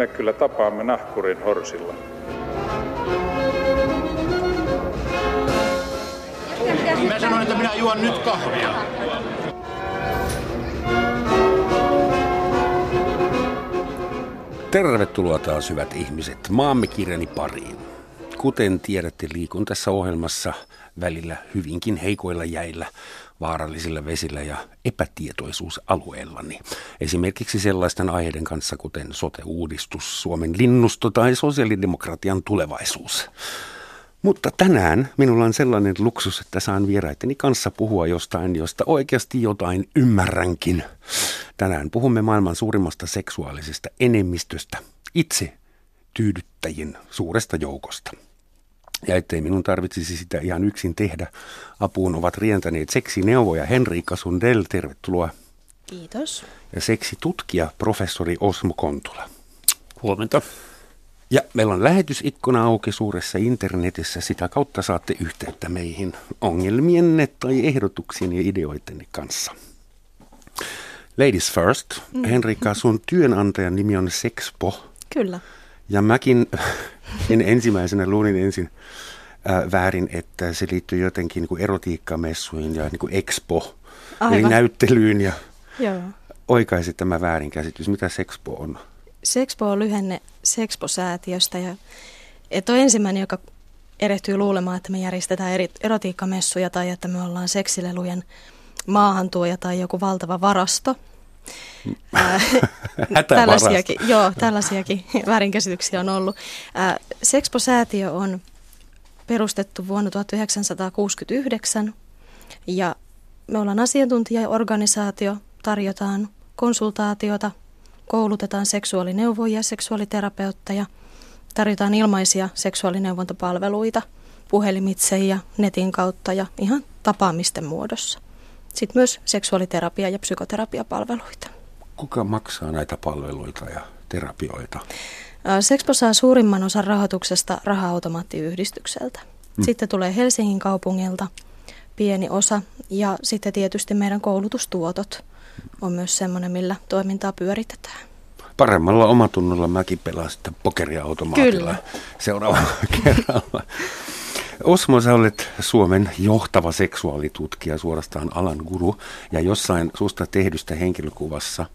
me kyllä tapaamme nahkurin horsilla. Mä sanoin, että minä juon nyt kahvia. Tervetuloa taas hyvät ihmiset maamme kirjani pariin. Kuten tiedätte, liikun tässä ohjelmassa välillä hyvinkin heikoilla jäillä, vaarallisilla vesillä ja epätietoisuusalueellani. Esimerkiksi sellaisten aiheiden kanssa kuten sote-uudistus, Suomen linnusto tai sosiaalidemokratian tulevaisuus. Mutta tänään minulla on sellainen luksus, että saan vieraitteni kanssa puhua jostain, josta oikeasti jotain ymmärränkin. Tänään puhumme maailman suurimmasta seksuaalisesta enemmistöstä, itse tyydyttäjien suuresta joukosta. Ja ettei minun tarvitsisi sitä ihan yksin tehdä, apuun ovat rientäneet seksineuvoja Henriikka Sundell, tervetuloa. Kiitos. Ja seksitutkija professori Osmo Kontula. Huomenta. Ja meillä on lähetysikkuna auki suuressa internetissä. Sitä kautta saatte yhteyttä meihin ongelmienne tai ehdotuksien ja ideoitenne kanssa. Ladies first. Mm. Henrikka, sun työnantajan nimi on Sexpo. Kyllä. Ja mäkin en ensimmäisenä luulin ensin äh, väärin, että se liittyy jotenkin niin erotiikkamessuihin ja niin kuin expo, Aivan. eli näyttelyyn. Ja Joo. oikaisi tämä väärinkäsitys. Mitä Sexpo on? Sexpo on lyhenne Sexpo-säätiöstä ja et ole ensimmäinen, joka erehtyy luulemaan, että me järjestetään eri erotiikkamessuja tai että me ollaan seksilelujen maahantuoja tai joku valtava varasto. tällaisiakin, joo, tällaisiakin väärinkäsityksiä on ollut. Sexpo-säätiö on perustettu vuonna 1969 ja me ollaan asiantuntijaorganisaatio, tarjotaan konsultaatiota, koulutetaan seksuaalineuvoja, seksuaaliterapeutteja, tarjotaan ilmaisia seksuaalineuvontapalveluita puhelimitse ja netin kautta ja ihan tapaamisten muodossa. Sitten myös seksuaaliterapia- ja psykoterapiapalveluita. Kuka maksaa näitä palveluita ja terapioita? Sexpo saa suurimman osan rahoituksesta raha-automaattiyhdistykseltä. Hmm. Sitten tulee Helsingin kaupungilta pieni osa ja sitten tietysti meidän koulutustuotot on myös semmoinen, millä toimintaa pyöritetään. Paremmalla omatunnolla mäkin pelaan sitten pokeriautomaatilla Kyllä. seuraavalla kerralla. Osmo, sä olet Suomen johtava seksuaalitutkija, suorastaan alan guru, ja jossain susta tehdystä henkilökuvassa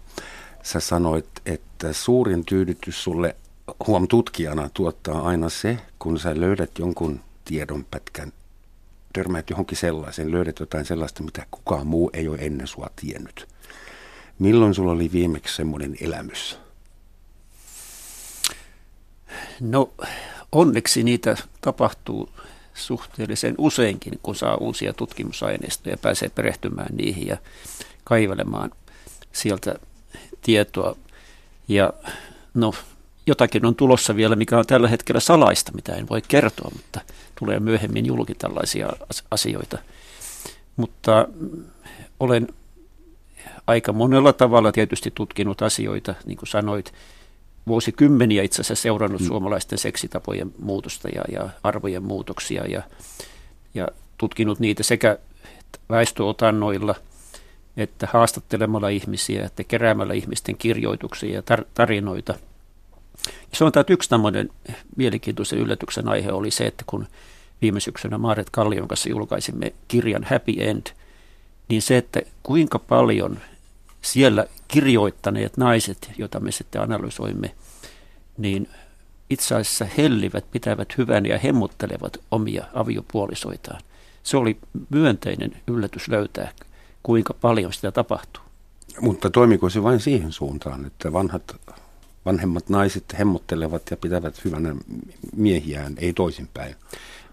sä sanoit, että suurin tyydytys sulle huom tutkijana tuottaa aina se, kun sä löydät jonkun tiedonpätkän, törmäät johonkin sellaisen, löydät jotain sellaista, mitä kukaan muu ei ole ennen sua tiennyt. Milloin sulla oli viimeksi semmoinen elämys? No onneksi niitä tapahtuu suhteellisen useinkin, kun saa uusia tutkimusaineistoja ja pääsee perehtymään niihin ja kaivelemaan sieltä tietoa. Ja no, jotakin on tulossa vielä, mikä on tällä hetkellä salaista, mitä en voi kertoa, mutta tulee myöhemmin julki tällaisia asioita. Mutta olen aika monella tavalla tietysti tutkinut asioita, niin kuin sanoit, vuosikymmeniä itse asiassa seurannut mm. suomalaisten seksitapojen muutosta ja, ja arvojen muutoksia ja, ja tutkinut niitä sekä väestöotannoilla että haastattelemalla ihmisiä, että keräämällä ihmisten kirjoituksia ja tar- tarinoita. Se on että yksi tämmöinen mielenkiintoisen yllätyksen aihe oli se, että kun viime syksynä Maaret Kallion kanssa julkaisimme kirjan Happy End, niin se, että kuinka paljon siellä kirjoittaneet naiset, joita me sitten analysoimme, niin itse asiassa hellivät, pitävät hyvän ja hemmottelevat omia aviopuolisoitaan. Se oli myönteinen yllätys löytää, kuinka paljon sitä tapahtuu. Mutta toimiko se vain siihen suuntaan, että vanhat, vanhemmat naiset hemmottelevat ja pitävät hyvänä miehiään, ei toisinpäin?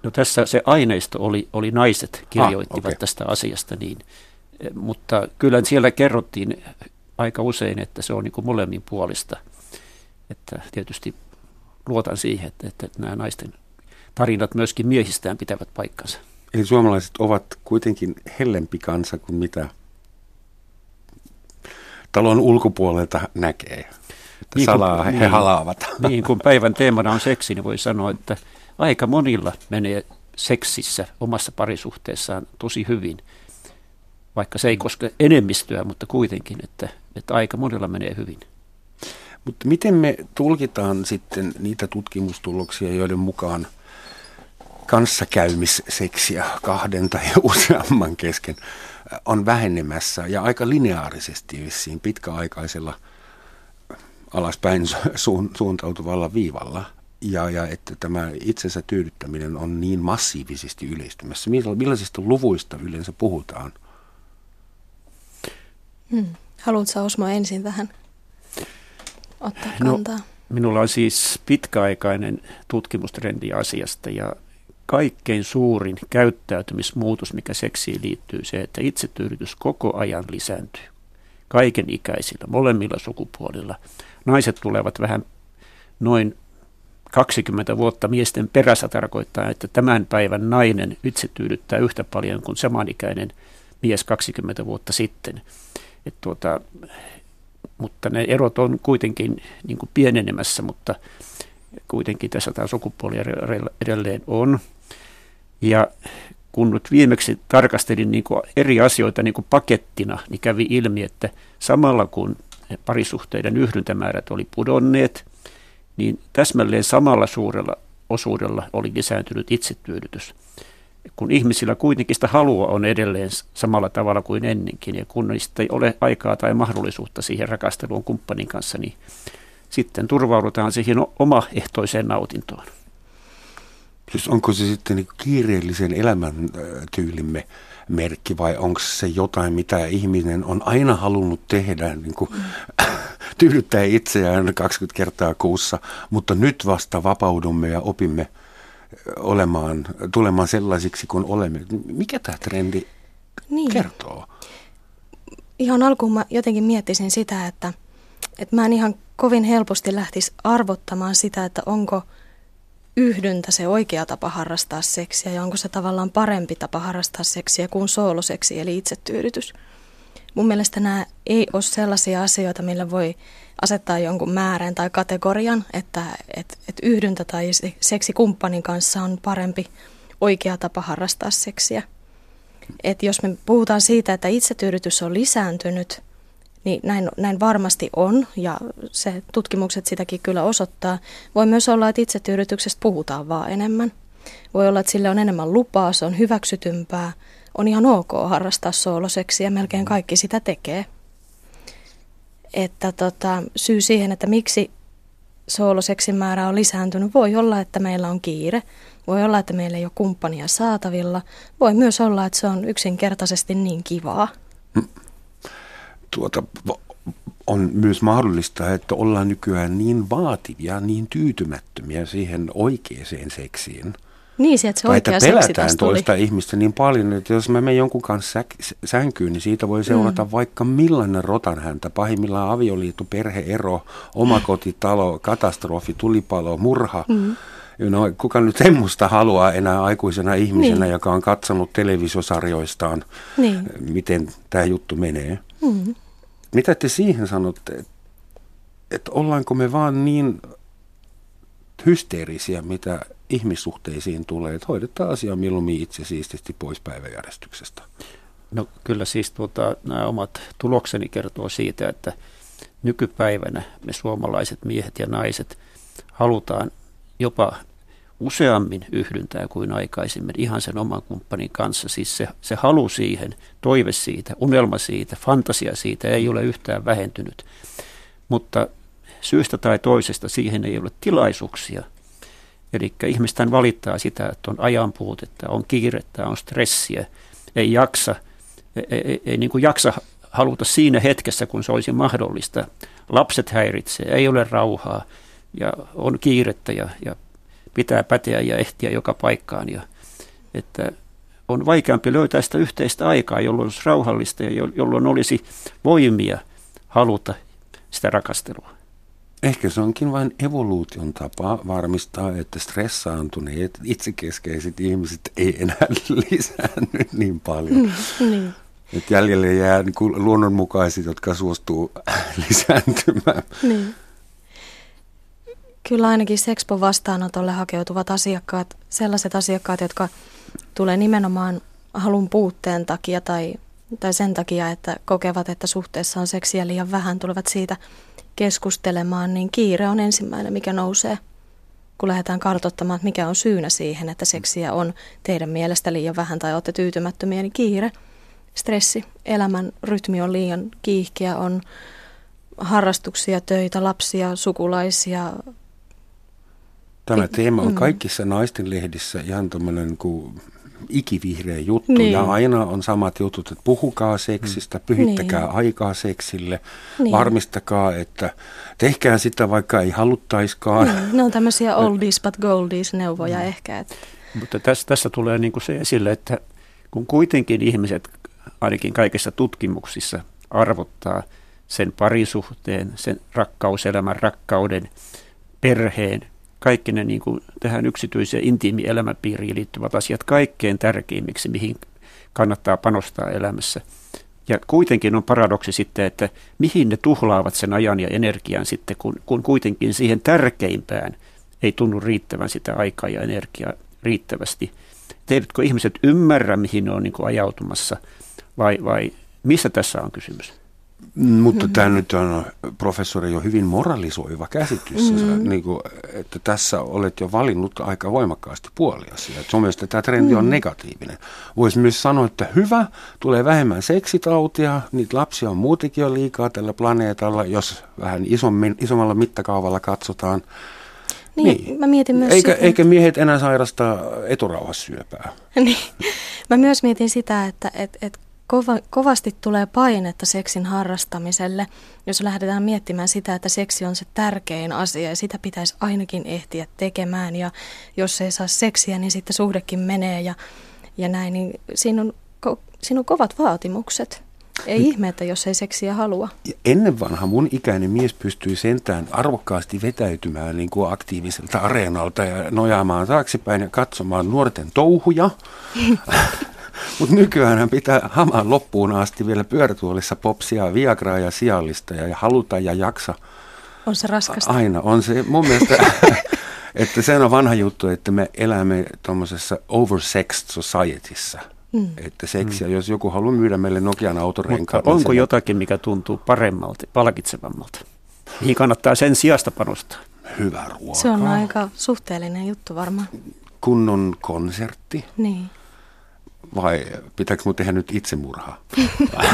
No tässä se aineisto oli, oli naiset kirjoittivat ah, okay. tästä asiasta niin, mutta kyllä siellä kerrottiin aika usein, että se on niin kuin molemmin puolista. Että tietysti luotan siihen, että, että nämä naisten tarinat myöskin miehistään pitävät paikkansa. Eli suomalaiset ovat kuitenkin hellempi kansa kuin mitä talon ulkopuolelta näkee. niin salaa kun, he niin, halaavat. Niin, kun päivän teemana on seksi, niin voi sanoa, että aika monilla menee seksissä omassa parisuhteessaan tosi hyvin – vaikka se ei koske enemmistöä, mutta kuitenkin, että, että aika monella menee hyvin. Mutta miten me tulkitaan sitten niitä tutkimustuloksia, joiden mukaan kanssakäymisseksiä kahden tai useamman kesken on vähenemässä ja aika lineaarisesti vissiin pitkäaikaisella alaspäin suuntautuvalla viivalla. Ja, ja että tämä itsensä tyydyttäminen on niin massiivisesti yleistymässä. Millaisista luvuista yleensä puhutaan? Hmm. Haluatko Osmo ensin tähän ottaa no, kantaa? No, minulla on siis pitkäaikainen tutkimustrendi asiasta ja kaikkein suurin käyttäytymismuutos, mikä seksiin liittyy, se, että itsetyydytys koko ajan lisääntyy. Kaiken ikäisillä, molemmilla sukupuolilla. Naiset tulevat vähän noin 20 vuotta miesten perässä tarkoittaa, että tämän päivän nainen itsetyydyttää yhtä paljon kuin samanikäinen mies 20 vuotta sitten. Et tuota, mutta ne erot on kuitenkin niin kuin pienenemässä, mutta kuitenkin tässä tämä sukupuoli edelleen on. Ja kun nyt viimeksi tarkastelin niin kuin eri asioita niin kuin pakettina, niin kävi ilmi, että samalla kun parisuhteiden yhdyntämäärät oli pudonneet, niin täsmälleen samalla suurella osuudella oli lisääntynyt itsetyydytys. Kun ihmisillä kuitenkin sitä halua on edelleen samalla tavalla kuin ennenkin, ja kun niistä ei ole aikaa tai mahdollisuutta siihen rakasteluun kumppanin kanssa, niin sitten turvaudutaan siihen omaehtoiseen nautintoon. Siis onko se sitten niin kiireellisen elämäntyylimme merkki vai onko se jotain, mitä ihminen on aina halunnut tehdä, niin kuin, tyydyttää itseään 20 kertaa kuussa, mutta nyt vasta vapaudumme ja opimme olemaan, tulemaan sellaisiksi kuin olemme. Mikä tämä trendi niin. kertoo? Ihan alkuun mä jotenkin miettisin sitä, että, että mä en ihan kovin helposti lähtisi arvottamaan sitä, että onko – yhdyntä se oikea tapa harrastaa seksiä ja onko se tavallaan parempi tapa harrastaa seksiä kuin sooloseksi eli itsetyydytys. Mun mielestä nämä ei ole sellaisia asioita, millä voi asettaa jonkun määrän tai kategorian, että et, et yhdyntä tai seksi kumppanin kanssa on parempi oikea tapa harrastaa seksiä. Et jos me puhutaan siitä, että itsetyydytys on lisääntynyt – niin näin, näin varmasti on ja se tutkimukset sitäkin kyllä osoittaa. Voi myös olla, että itsetyydytyksestä puhutaan vaan enemmän. Voi olla, että sille on enemmän lupaa, se on hyväksytympää. On ihan ok harrastaa sooloseksiä, melkein kaikki sitä tekee. Että tota, syy siihen, että miksi sooloseksin määrä on lisääntynyt, voi olla, että meillä on kiire. Voi olla, että meillä ei ole kumppania saatavilla. Voi myös olla, että se on yksinkertaisesti niin kivaa. Mm tuota, on myös mahdollista, että ollaan nykyään niin vaativia, niin tyytymättömiä siihen oikeaan seksiin. Niin, se, että se tai että pelätään toista ihmistä niin paljon, että jos mä menen jonkun kanssa sänkyyn, niin siitä voi seurata mm. vaikka millainen rotan häntä. Pahimmillaan avioliitto, perheero, omakotitalo, katastrofi, tulipalo, murha. Mm. No, kuka nyt semmoista haluaa enää aikuisena ihmisenä, niin. joka on katsonut televisiosarjoistaan, niin. miten tämä juttu menee. Mm. Mitä te siihen sanotte, että, että ollaanko me vaan niin hysteerisiä, mitä ihmissuhteisiin tulee, että hoidetaan asia mieluummin itse siististi pois päiväjärjestyksestä? No kyllä siis tuota, nämä omat tulokseni kertoo siitä, että nykypäivänä me suomalaiset miehet ja naiset halutaan jopa useammin yhdyntää kuin aikaisemmin ihan sen oman kumppanin kanssa. Siis se, se halu siihen, toive siitä, unelma siitä, fantasia siitä ei ole yhtään vähentynyt. Mutta syystä tai toisesta siihen ei ole tilaisuuksia. Eli ihmisten valittaa sitä, että on ajanpuutetta, on kiirettä, on stressiä, ei jaksa, ei, ei, ei niin kuin jaksa haluta siinä hetkessä, kun se olisi mahdollista. Lapset häiritsee, ei ole rauhaa ja on kiirettä ja, ja pitää päteä ja ehtiä joka paikkaan. Ja, että on vaikeampi löytää sitä yhteistä aikaa, jolloin olisi rauhallista ja jolloin olisi voimia haluta sitä rakastelua. Ehkä se onkin vain evoluution tapa varmistaa, että stressaantuneet itsekeskeiset ihmiset ei enää lisäänny niin paljon. Mm, niin. Että jäljelle jää niin luonnonmukaiset, jotka suostuu lisääntymään. Niin. Kyllä ainakin Sexpo vastaanotolle hakeutuvat asiakkaat, sellaiset asiakkaat, jotka tulee nimenomaan halun puutteen takia tai, tai sen takia, että kokevat, että suhteessa on seksiä liian vähän, tulevat siitä keskustelemaan, niin kiire on ensimmäinen, mikä nousee, kun lähdetään kartoittamaan, että mikä on syynä siihen, että seksiä on teidän mielestä liian vähän tai olette tyytymättömiä, niin kiire, stressi, elämän rytmi on liian kiihkeä, on harrastuksia, töitä, lapsia, sukulaisia. Tämä teema on mm. kaikissa naisten lehdissä ihan tämmöinen kuin ikivihreä juttu Niin. ja aina on samat jutut, että puhukaa seksistä, pyhittäkää Niin. aikaa seksille, Niin. varmistakaa, että tehkää sitä vaikka ei haluttaiskaan. Niin, ne on tämmöisiä oldies but goldies neuvoja mm. ehkä. Että, Mutta tässä, tässä tulee niin kuin se esille, että kun kuitenkin ihmiset ainakin kaikissa tutkimuksissa arvottaa sen parisuhteen, sen rakkauselämän, rakkauden, perheen, kaikki ne niin kuin tähän yksityiseen intiimielämäpiiriin liittyvät asiat kaikkein tärkeimmiksi, mihin kannattaa panostaa elämässä. Ja kuitenkin on paradoksi sitten, että mihin ne tuhlaavat sen ajan ja energian sitten, kun, kun kuitenkin siihen tärkeimpään ei tunnu riittävän sitä aikaa ja energiaa riittävästi. Eivätkö ihmiset ymmärrä, mihin ne on niin ajautumassa vai, vai missä tässä on kysymys? Mutta tämä nyt on professori jo hyvin moralisoiva käsitys, Mm-hmm. niin kuin, että tässä olet jo valinnut aika voimakkaasti puoliasi. Sun mielestä tämä trendi on negatiivinen. Voisi myös sanoa, että hyvä, tulee vähemmän seksitautia, niitä lapsia on muutenkin jo liikaa tällä planeetalla, jos vähän isommin, isommalla mittakaavalla katsotaan. niin, niin, mä mietin myös Eikä, sitä, eikä miehet enää sairasta eturauhassyöpää. niin, mä myös mietin sitä, että et, et kova, kovasti tulee painetta seksin harrastamiselle, jos lähdetään miettimään sitä, että seksi on se tärkein asia ja sitä pitäisi ainakin ehtiä tekemään ja jos ei saa seksiä, niin sitten suhdekin menee ja, ja näin, niin siinä on, ko, siinä on kovat vaatimukset. Ei ihme, että jos ei seksiä halua. Ja ennen vanha mun ikäinen mies pystyi sentään arvokkaasti vetäytymään niin kuin aktiiviselta areenalta ja nojaamaan taaksepäin ja katsomaan nuorten touhuja. Mutta nykyään hän pitää hamaan loppuun asti vielä pyörätuolissa popsia, viagraa ja siallista ja haluta ja jaksa. On se raskasta. Aina on se mun mielestä, että se on vanha juttu, että me elämme tuommoisessa oversexed societyssä. Mm. Että seksiä, jos joku haluaa myydä meille Nokian Mutta autorenkaat. niin onko jotakin, mikä tuntuu paremmalta, palkitsevammalta? Mihin kannattaa sen sijasta panostaa? Hyvä ruoka. Se on aika suhteellinen juttu varmaan. Kunnon konsertti. Niin. Vai pitääkö mun tehdä nyt itsemurhaa?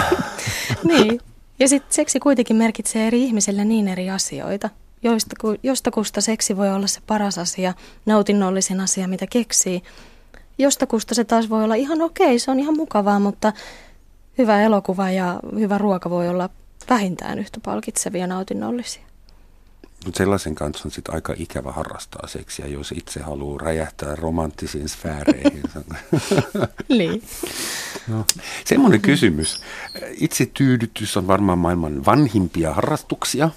niin. Ja sitten seksi kuitenkin merkitsee eri ihmisille niin eri asioita. Joista, ku- jostakusta seksi voi olla se paras asia, nautinnollisin asia, mitä keksii. Jostakusta se taas voi olla ihan okei, se on ihan mukavaa, mutta hyvä elokuva ja hyvä ruoka voi olla vähintään yhtä palkitsevia nautinnollisia. Mutta sellaisen kanssa on sitten aika ikävä harrastaa seksiä, jos itse haluaa räjähtää romanttisiin sfääreihin. Niin. Semmoinen kysymys. Itse tyydytys on varmaan maailman vanhimpia harrastuksia.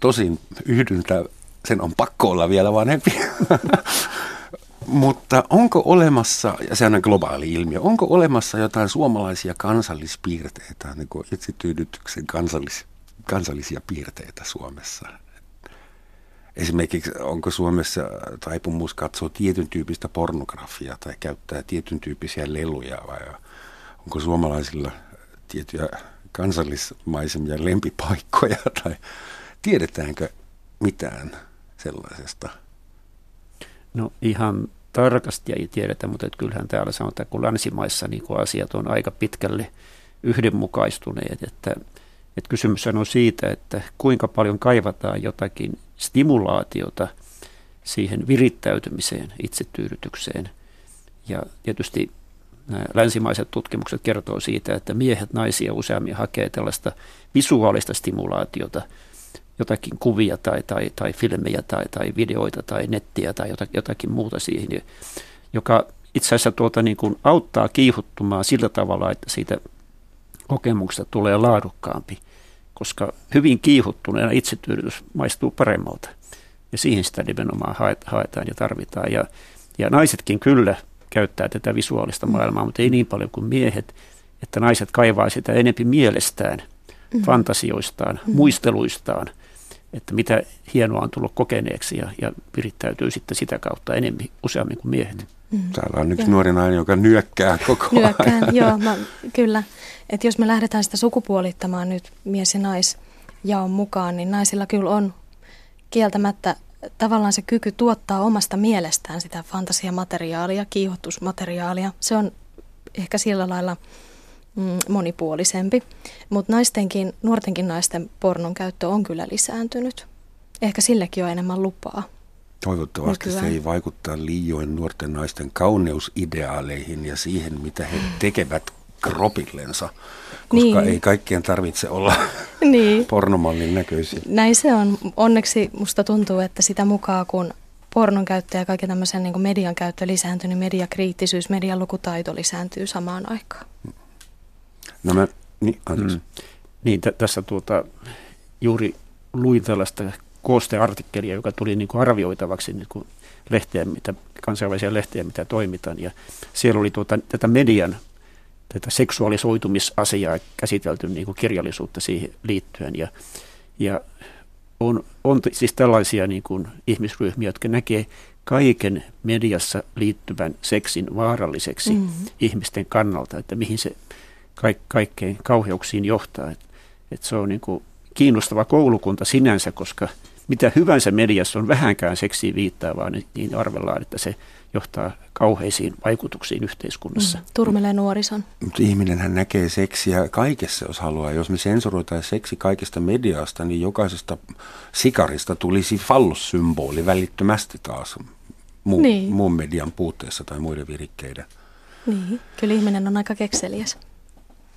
Tosin yhdyntä, sen on pakko olla vielä vanhempi. Mutta onko olemassa, ja se on globaali ilmiö, onko olemassa jotain suomalaisia kansallispiirteitä, niin kuin itsetyydytyksen kansallis, kansallisia piirteitä Suomessa? Esimerkiksi onko Suomessa taipumus katsoa tietyn tyyppistä pornografiaa tai käyttää tietyn tyyppisiä leluja vai onko suomalaisilla tiettyjä kansallismaisemia lempipaikkoja tai tiedetäänkö mitään sellaisesta? No ihan tarkasti ei tiedetä, mutta kyllähän täällä sanotaan, kun länsimaissa niin kun asiat on aika pitkälle yhdenmukaistuneet, että, että kysymys on siitä, että kuinka paljon kaivataan jotakin stimulaatiota siihen virittäytymiseen, itsetyydytykseen. Ja tietysti länsimaiset tutkimukset kertoo siitä, että miehet naisia useammin hakee tällaista visuaalista stimulaatiota, jotakin kuvia tai, tai, tai filmejä tai, tai videoita tai nettiä tai jotakin, jotakin muuta siihen, joka itse asiassa tuota niin kuin auttaa kiihuttumaan sillä tavalla, että siitä kokemuksesta tulee laadukkaampi, koska hyvin kiihuttuneena itsetyydytys maistuu paremmalta. Ja siihen sitä nimenomaan haetaan ja tarvitaan. Ja, ja naisetkin kyllä käyttää tätä visuaalista maailmaa, mutta ei niin paljon kuin miehet, että naiset kaivaa sitä enempi mielestään, mm. fantasioistaan, mm. muisteluistaan, että mitä hienoa on tullut kokeneeksi ja, ja virittäytyy sitten sitä kautta enemmän, useammin kuin miehet. Mm. Täällä on yksi joo. nuori nainen, joka nyökkää koko Nyökkään, joo, mä, kyllä. Että jos me lähdetään sitä sukupuolittamaan nyt mies- ja nais jaon mukaan, niin naisilla kyllä on kieltämättä tavallaan se kyky tuottaa omasta mielestään sitä fantasiamateriaalia, kiihotusmateriaalia. Se on ehkä sillä lailla mm, monipuolisempi. Mutta naistenkin, nuortenkin naisten pornon käyttö on kyllä lisääntynyt. Ehkä sillekin on enemmän lupaa. Toivottavasti Nykyään. se ei vaikuttaa liioin nuorten naisten kauneusideaaleihin ja siihen, mitä he tekevät kropillensa, koska niin. ei kaikkien tarvitse olla niin. pornomallin näköisiä. Näin se on. Onneksi musta tuntuu, että sitä mukaan kun pornon käyttö ja kaiken tämmöisen niin median käyttö lisääntyy, niin mediakriittisyys, median lukutaito lisääntyy samaan aikaan. No mä, niin, mm. niin t- tässä tuota, juuri luin tällaista koosteartikkelia, joka tuli niin kuin arvioitavaksi niin kuin lehtiä, mitä, kansainvälisiä lehtiä, mitä toimitaan. Ja siellä oli tuota, tätä median tätä seksuaalisoitumisasiaa käsitelty niin kuin kirjallisuutta siihen liittyen. Ja, ja on, on siis tällaisia niin kuin ihmisryhmiä, jotka näkee kaiken mediassa liittyvän seksin vaaralliseksi mm-hmm. ihmisten kannalta, että mihin se kaik, kaikkein kauheuksiin johtaa. Et, et se on niin kuin kiinnostava koulukunta sinänsä, koska mitä hyvänsä mediassa on vähänkään seksiin viittaavaa, niin, niin arvellaan, että se johtaa kauheisiin vaikutuksiin yhteiskunnassa. Mm, turmelee nuorison. Mutta ihminenhän näkee seksiä kaikessa, jos haluaa. Jos me sensuroitaan seksi kaikesta mediasta, niin jokaisesta sikarista tulisi fallossymboli välittömästi taas mu- niin. muun median puutteessa tai muiden virikkeiden. Niin, kyllä ihminen on aika kekseliäs.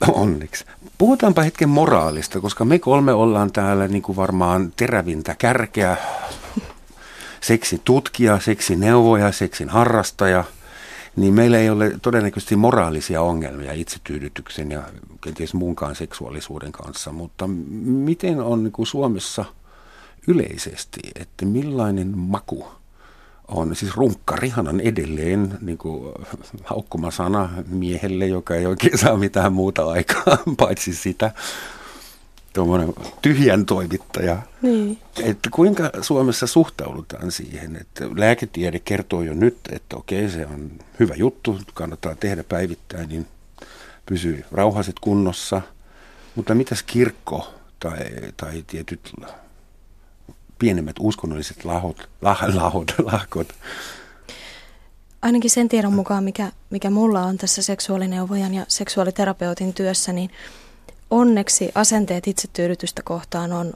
Onneksi. Puhutaanpa hetken moraalista, koska me kolme ollaan täällä niin kuin varmaan terävintä kärkeä. Seksin tutkija, seksin neuvoja, seksin harrastaja. Niin meillä ei ole todennäköisesti moraalisia ongelmia itsetyydytyksen ja kenties muunkaan seksuaalisuuden kanssa. Mutta miten on niin kuin Suomessa yleisesti, että millainen maku on siis runkkarihan on edelleen niin kuin, haukkuma sana miehelle, joka ei oikein saa mitään muuta aikaa, paitsi sitä tuommoinen tyhjän toimittaja. Niin. Että kuinka Suomessa suhtaudutaan siihen, että lääketiede kertoo jo nyt, että okei se on hyvä juttu, kannattaa tehdä päivittäin, niin pysyy rauhaset kunnossa. Mutta mitäs kirkko tai, tai tietyt pienemmät uskonnolliset lahot, lah, lahot, lahkot? Ainakin sen tiedon mukaan, mikä, mikä mulla on tässä seksuaalineuvojan ja seksuaaliterapeutin työssä, niin onneksi asenteet itsetyydytystä kohtaan on,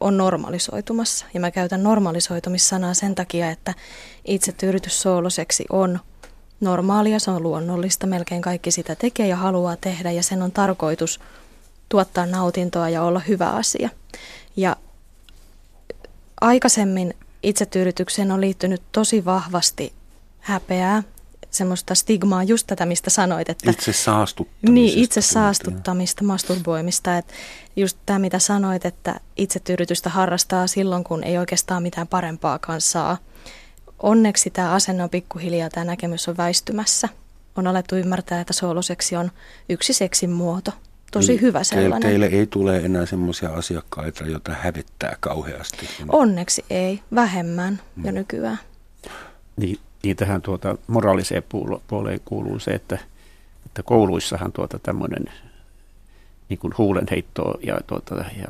on normalisoitumassa. Ja mä käytän normalisoitumissanaa sen takia, että itsetyydytys sooloseksi on normaalia, se on luonnollista, melkein kaikki sitä tekee ja haluaa tehdä ja sen on tarkoitus tuottaa nautintoa ja olla hyvä asia. Ja aikaisemmin itsetyydytykseen on liittynyt tosi vahvasti häpeää, semmoista stigmaa, just tätä, mistä sanoit. Että, itse saastuttamista. Niin, itse saastuttamista, masturboimista. Että just tämä, mitä sanoit, että itsetyydytystä harrastaa silloin, kun ei oikeastaan mitään parempaakaan saa. Onneksi tämä asenne on pikkuhiljaa, tämä näkemys on väistymässä. On alettu ymmärtää, että sooloseksi on yksi seksin muoto – tosi niin, hyvä sellainen. Teille ei tule enää semmoisia asiakkaita, joita hävettää kauheasti. Onneksi ei, vähemmän mm. jo nykyään. Niin, niin tähän tuota moraaliseen puoleen kuuluu se, että, että kouluissahan tuota tämmöinen niin kuin huulenheittoa ja, tuota, ja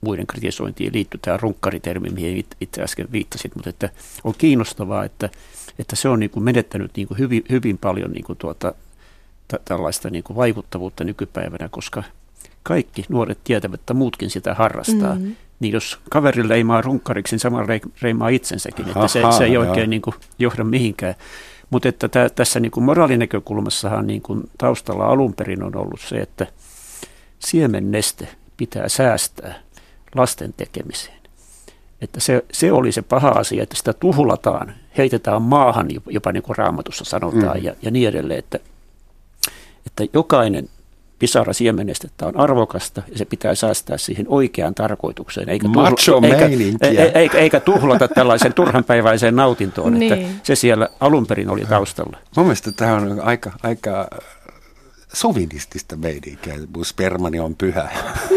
muiden kritisointiin liittyy tämä runkkaritermi, mihin itse äsken viittasit, mutta että on kiinnostavaa, että, että se on niin kuin menettänyt niin kuin hyvin, hyvin paljon niin kuin tuota t- tällaista niin kuin vaikuttavuutta nykypäivänä, koska kaikki nuoret tietävät, että muutkin sitä harrastaa. Mm-hmm. Niin jos kaveri leimaa runkkariksi, niin sama reimaa itsensäkin, että se, se ei oikein niin kuin johda mihinkään. Mutta että tä, tässä niin kuin moraalinäkökulmassahan niin kuin taustalla alun perin on ollut se, että siemenneste pitää säästää lasten tekemiseen. Että se, se oli se paha asia, että sitä tuhlataan, heitetään maahan, jopa niin kuin raamatussa sanotaan mm. ja, ja niin edelleen, että että jokainen pisara siemenestettä on arvokasta ja se pitää säästää siihen oikeaan tarkoitukseen, eikä, tuhla, eikä, eikä, eikä, eikä tuhlata tällaisen turhanpäiväiseen nautintoon, niin. että se siellä alun perin oli taustalla. Mun mielestä tämä on aika, aika sovinistista meininkiä. Mun spermani on pyhä.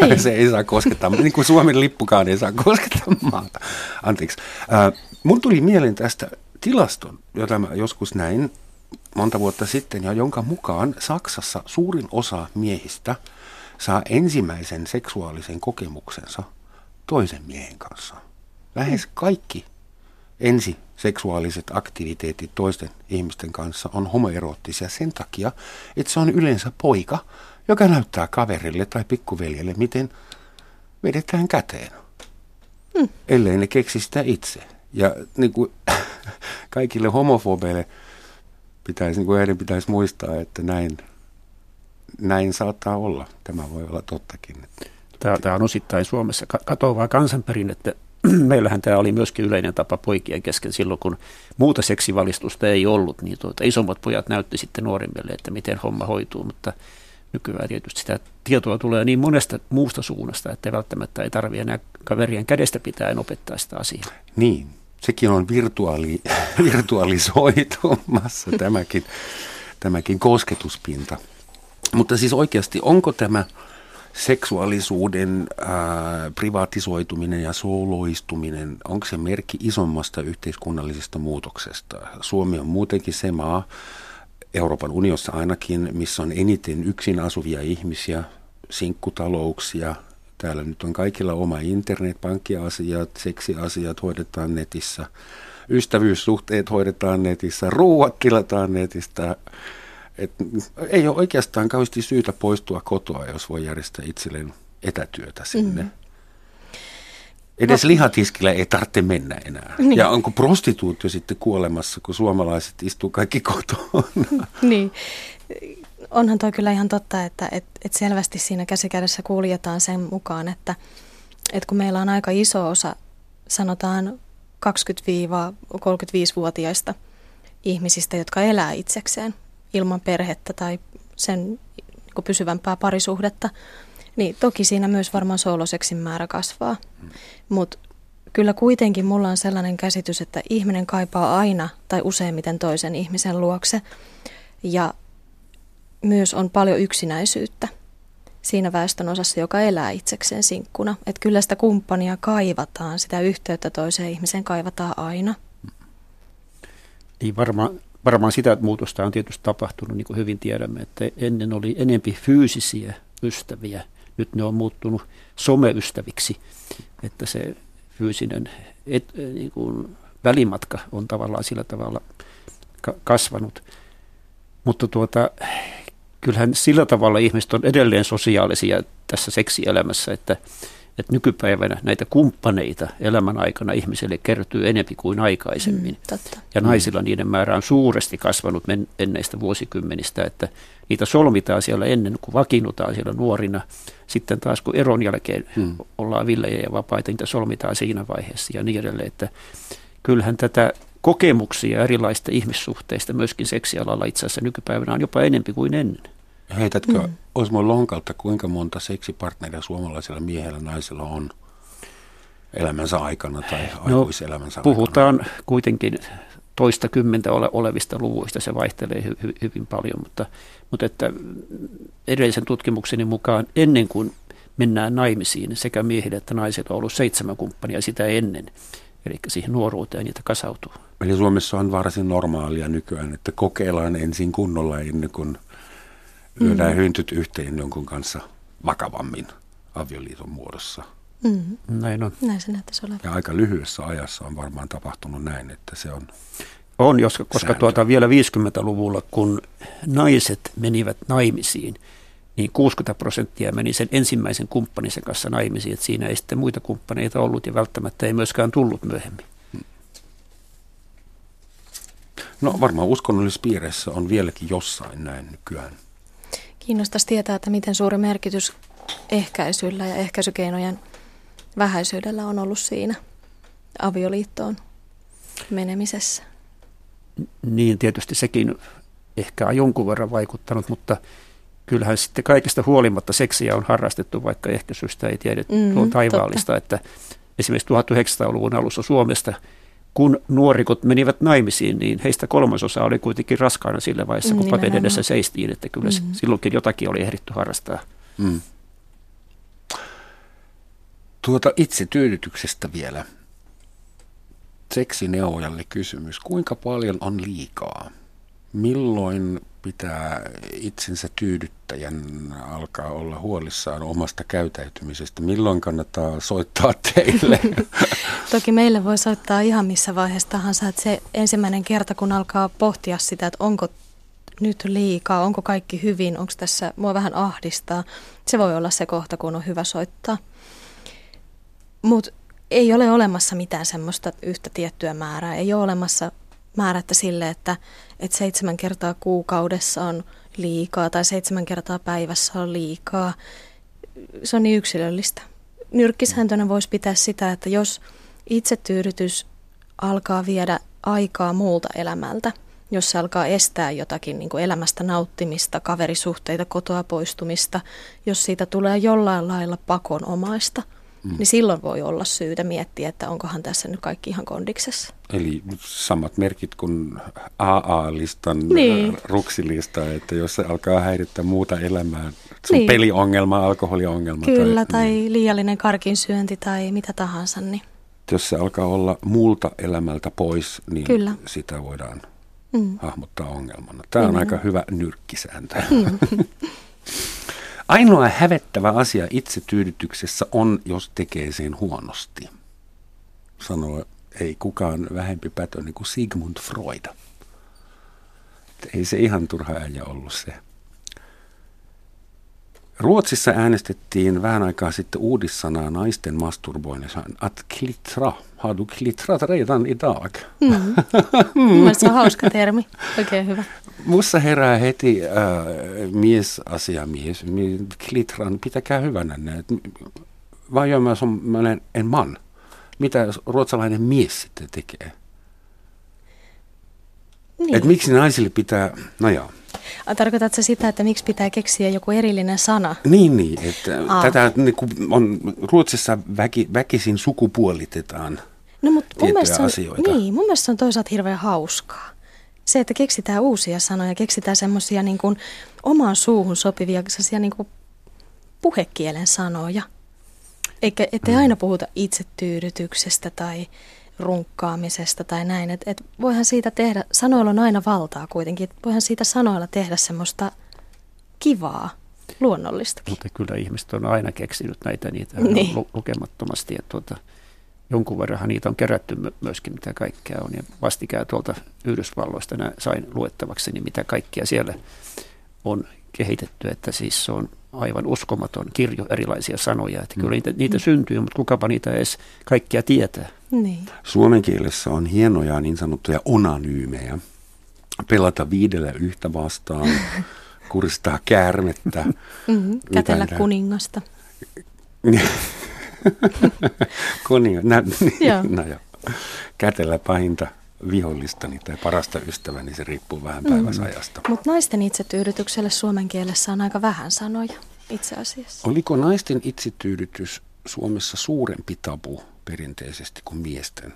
Niin. se ei saa koskettaa, niin kuin Suomen lippukaan ei saa koskettaa maata. Anteeksi. Äh, mun tuli mieleen tästä tilaston, jota mä joskus näin monta vuotta sitten ja jonka mukaan Saksassa suurin osa miehistä saa ensimmäisen seksuaalisen kokemuksensa toisen miehen kanssa. Lähes kaikki ensi seksuaaliset aktiviteetit toisten ihmisten kanssa on homoeroottisia sen takia, että se on yleensä poika, joka näyttää kaverille tai pikkuveljelle, miten vedetään käteen. Hmm. Ellei ne keksi sitä itse. Ja niin kuin, kaikille homofobeille pitäisi, niin kuin heidän pitäisi muistaa, että näin, näin saattaa olla. Tämä voi olla tottakin. Tämä on osittain Suomessa katoavaa kansanperinnettä meillähän tämä oli myöskin yleinen tapa poikien kesken silloin, kun muuta seksivalistusta ei ollut, niin tuota, isommat pojat näytti sitten nuorimmille, että miten homma hoituu, mutta nykyään tietysti sitä tietoa tulee niin monesta muusta suunnasta, että välttämättä ei tarvitse enää kaverien kädestä pitäen opettaa sitä asiaa. Niin, sekin on virtuaali, virtualisoitumassa tämäkin, tämäkin kosketuspinta. Mutta siis oikeasti, onko tämä seksuaalisuuden ää, privatisoituminen ja sooloistuminen, onko se merkki isommasta yhteiskunnallisesta muutoksesta? Suomi on muutenkin se maa, Euroopan unionissa ainakin, missä on eniten yksin asuvia ihmisiä, sinkkutalouksia. Täällä nyt on kaikilla oma internet, pankkiasiat, seksiasiat hoidetaan netissä, ystävyyssuhteet hoidetaan netissä, ruuat tilataan netistä, et ei ole oikeastaan kauheasti syytä poistua kotoa, jos voi järjestää itselleen etätyötä sinne. Mm. Edes no. lihatiskillä ei tarvitse mennä enää. Niin. Ja onko prostituutio sitten kuolemassa, kun suomalaiset istuu kaikki kotona? niin. Onhan toi kyllä ihan totta, että et, et selvästi siinä käsikädessä kuljetaan sen mukaan, että et kun meillä on aika iso osa, sanotaan 20-35-vuotiaista ihmisistä, jotka elää itsekseen, ilman perhettä tai sen niin pysyvämpää parisuhdetta, niin toki siinä myös varmaan sooloseksin määrä kasvaa. Mm. Mutta kyllä kuitenkin mulla on sellainen käsitys, että ihminen kaipaa aina tai useimmiten toisen ihmisen luokse. Ja myös on paljon yksinäisyyttä siinä väestön osassa, joka elää itsekseen sinkkuna. Että kyllä sitä kumppania kaivataan, sitä yhteyttä toiseen ihmiseen kaivataan aina. Niin varmaan varmaan sitä muutosta on tietysti tapahtunut, niin kuin hyvin tiedämme, että ennen oli enempi fyysisiä ystäviä, nyt ne on muuttunut someystäviksi, että se fyysinen et, niin kuin välimatka on tavallaan sillä tavalla ka- kasvanut. Mutta tuota, kyllähän sillä tavalla ihmiset on edelleen sosiaalisia tässä seksielämässä, että että nykypäivänä näitä kumppaneita elämän aikana ihmiselle kertyy enempi kuin aikaisemmin. Mm, totta. Ja naisilla niiden määrä on suuresti kasvanut enneistä vuosikymmenistä, että niitä solmitaan siellä ennen kuin vakiinnutaan siellä nuorina. Sitten taas kun eron jälkeen mm. ollaan villejä ja vapaita, niitä solmitaan siinä vaiheessa ja niin edelleen. Että kyllähän tätä kokemuksia erilaisista ihmissuhteista myöskin seksialalla itse asiassa nykypäivänä on jopa enempi kuin ennen. Heitätkö mm. Osmo Lonkalta, kuinka monta seksipartneria suomalaisella miehellä naisella on elämänsä aikana tai no, aikuiselämänsä puhutaan aikana? kuitenkin toista kymmentä ole, olevista luvuista, se vaihtelee hy, hy, hyvin paljon, mutta, mutta että edellisen tutkimukseni mukaan ennen kuin mennään naimisiin, sekä miehillä että naisilla on ollut seitsemän kumppania sitä ennen, eli siihen nuoruuteen niitä kasautuu. Eli Suomessa on varsin normaalia nykyään, että kokeillaan ensin kunnolla ennen kuin lyödään mm. hyntyt yhteen jonkun kanssa vakavammin avioliiton muodossa. Mm. Näin on. Näin se näyttäisi olevan. Ja aika lyhyessä ajassa on varmaan tapahtunut näin, että se on On, koska, koska tuota, vielä 50-luvulla, kun naiset menivät naimisiin, niin 60 prosenttia meni sen ensimmäisen kumppaninsa kanssa naimisiin, että siinä ei sitten muita kumppaneita ollut ja välttämättä ei myöskään tullut myöhemmin. No varmaan uskonnollisissa piireissä on vieläkin jossain näin nykyään. Kiinnostaisi tietää, että miten suuri merkitys ehkäisyllä ja ehkäisykeinojen vähäisyydellä on ollut siinä avioliittoon menemisessä. Niin, tietysti sekin ehkä on jonkun verran vaikuttanut, mutta kyllähän sitten kaikesta huolimatta seksiä on harrastettu, vaikka ehkäisystä ei tiedetty mm, tuon taivaallista, totta. että esimerkiksi 1900-luvun alussa Suomesta – kun nuorikot menivät naimisiin, niin heistä kolmasosa oli kuitenkin raskaana sillä vaiheessa, kun paken edessä seistiin, että kyllä mm-hmm. silloinkin jotakin oli ehditty harrastaa. Mm. Tuota itse tyydytyksestä vielä. Seksineuvojalle kysymys. Kuinka paljon on liikaa? Milloin pitää itsensä tyydyttäjän alkaa olla huolissaan omasta käytäytymisestä? Milloin kannattaa soittaa teille? Toki meille voi soittaa ihan missä vaiheessa tahansa. Että se ensimmäinen kerta, kun alkaa pohtia sitä, että onko nyt liikaa, onko kaikki hyvin, onko tässä, mua vähän ahdistaa. Se voi olla se kohta, kun on hyvä soittaa. Mutta ei ole olemassa mitään semmoista yhtä tiettyä määrää. Ei ole olemassa määrättä sille, että, että seitsemän kertaa kuukaudessa on liikaa tai seitsemän kertaa päivässä on liikaa. Se on niin yksilöllistä. Nyrkkisääntönä voisi pitää sitä, että jos itsetyydytys alkaa viedä aikaa muulta elämältä, jos se alkaa estää jotakin niin kuin elämästä nauttimista, kaverisuhteita, kotoa poistumista, jos siitä tulee jollain lailla pakonomaista – mm. niin silloin voi olla syytä miettiä, että onkohan tässä nyt kaikki ihan kondiksessa. Eli samat merkit kuin AA-listan niin. ruksilista, että jos se alkaa häirittää muuta elämää, sun niin. peliongelma, alkoholiongelma. Kyllä, tai, tai niin. liiallinen karkinsyönti tai mitä tahansa. Niin. Jos se alkaa olla muulta elämältä pois, niin Kyllä. sitä voidaan mm. hahmottaa ongelmana. Tämä on aika hyvä nyrkkisääntö. Mm. Ainoa hävettävä asia itsetyydytyksessä on, jos tekee sen huonosti. Sanoo ei kukaan vähempi pätö niin kuin Sigmund Freud. Ei se ihan turha äijä ollut se. Ruotsissa äänestettiin vähän aikaa sitten uudissanaa naisten masturboinnissa. Att klittra. Har du klittrat redan idag? Mm. mm. se on hauska termi. Oikein hyvä. Mussa herää heti äh, miesasiamies. Klitran, pitäkää hyvänä että Vai mä olen en man. Mitä ruotsalainen mies sitten tekee? Niin. Et miksi naisille pitää, no joo. Tarkoitatko sitä, että miksi pitää keksiä joku erillinen sana? Niin, niin että Aa. tätä niin on, Ruotsissa väki, väkisin sukupuolitetaan no, mutta mun mielestä on, asioita. Niin, mun mielestä se on toisaalta hirveän hauskaa. Se, että keksitään uusia sanoja, keksitään semmoisia niin kuin omaan suuhun sopivia niin kuin puhekielen sanoja. Eikä, ettei mm. aina puhuta itsetyydytyksestä tai runkkaamisesta tai näin. Että et voihan siitä tehdä, sanoilla on aina valtaa kuitenkin, että voihan siitä sanoilla tehdä semmoista kivaa, luonnollista. Mutta kyllä ihmiset on aina keksinyt näitä niitä niin. lu- lukemattomasti. Ja tuota, jonkun verran niitä on kerätty myöskin, mitä kaikkea on. Ja vastikään tuolta Yhdysvalloista sain luettavaksi, niin mitä kaikkea siellä on kehitetty. Että siis se on aivan uskomaton kirjo erilaisia sanoja. Että kyllä niitä, niitä syntyy, mutta kukapa niitä edes kaikkia tietää. Niin. Suomen kielessä on hienoja niin sanottuja onanyymejä. Pelata viidellä yhtä vastaan, kuristaa käärmettä. Mm-hmm, kätellä kuningasta. Kuningas, no, no joo. Kätellä pahinta vihollistani tai parasta ystäväni, se riippuu vähän mm. päiväsajasta. Mutta naisten itsetyydytykselle suomen kielessä on aika vähän sanoja itse asiassa. Oliko naisten itsetyydytys Suomessa suurempi tabu perinteisesti kuin miesten?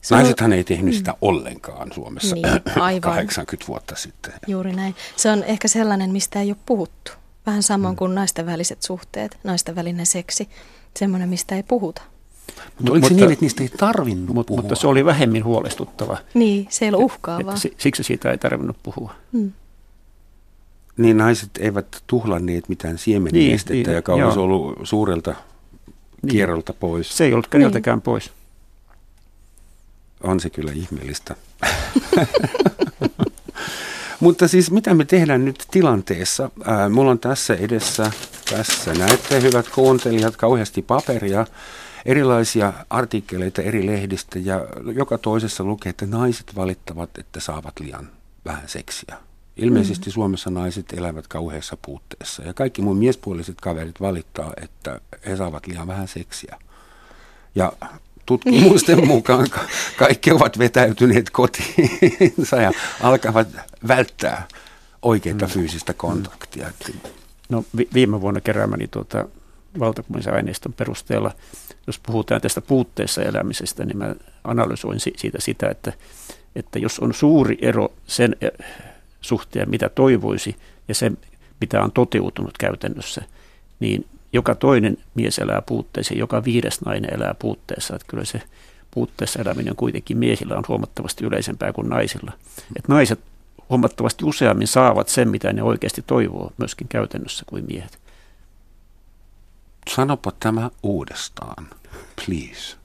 Se Naisethan ei tehnyt sitä mm. ollenkaan Suomessa niin, aivan. 80 vuotta sitten. Juuri näin. Se on ehkä sellainen, mistä ei ole puhuttu. Vähän samoin mm. kuin naisten väliset suhteet, naisten välinen seksi. Semmoinen, mistä ei puhuta. Mutta oliko se niin, että niistä ei tarvinnut mutta, puhua? Mutta se oli vähemmin huolestuttava. Niin, se ei ole uhkaavaa. Että, että siksi siitä ei tarvinnut puhua. Mm. Niin naiset eivät tuhlanneet mitään siemenestettä, niin, niin, joka joo. olisi ollut suurelta niin. kierrolta pois. Se ei ollut keneltäkään niin. pois. On se kyllä ihmeellistä. Mutta siis mitä me tehdään nyt tilanteessa? Ää, mulla on tässä edessä, tässä näette hyvät kuuntelijat, kauheasti paperia, erilaisia artikkeleita eri lehdistä ja joka toisessa lukee, että naiset valittavat, että saavat liian vähän seksiä. Ilmeisesti mm. Suomessa naiset elävät kauheassa puutteessa ja kaikki mun miespuoliset kaverit valittaa, että he saavat liian vähän seksiä. Ja tutkimusten mukaan kaikki ovat vetäytyneet kotiinsa ja alkavat välttää oikeita mm. fyysistä kontaktia. No vi- viime vuonna keräämäni tuota valtakunnallisen aineiston perusteella, jos puhutaan tästä puutteessa elämisestä, niin mä analysoin siitä sitä, että, että jos on suuri ero sen eh, suhteen, mitä toivoisi, ja se, mitä on toteutunut käytännössä, niin joka toinen mies elää puutteessa joka viides nainen elää puutteessa. Että kyllä se puutteessa eläminen kuitenkin miehillä on huomattavasti yleisempää kuin naisilla. Että naiset huomattavasti useammin saavat sen, mitä ne oikeasti toivoo myöskin käytännössä kuin miehet. Sanopa tämä uudestaan, please.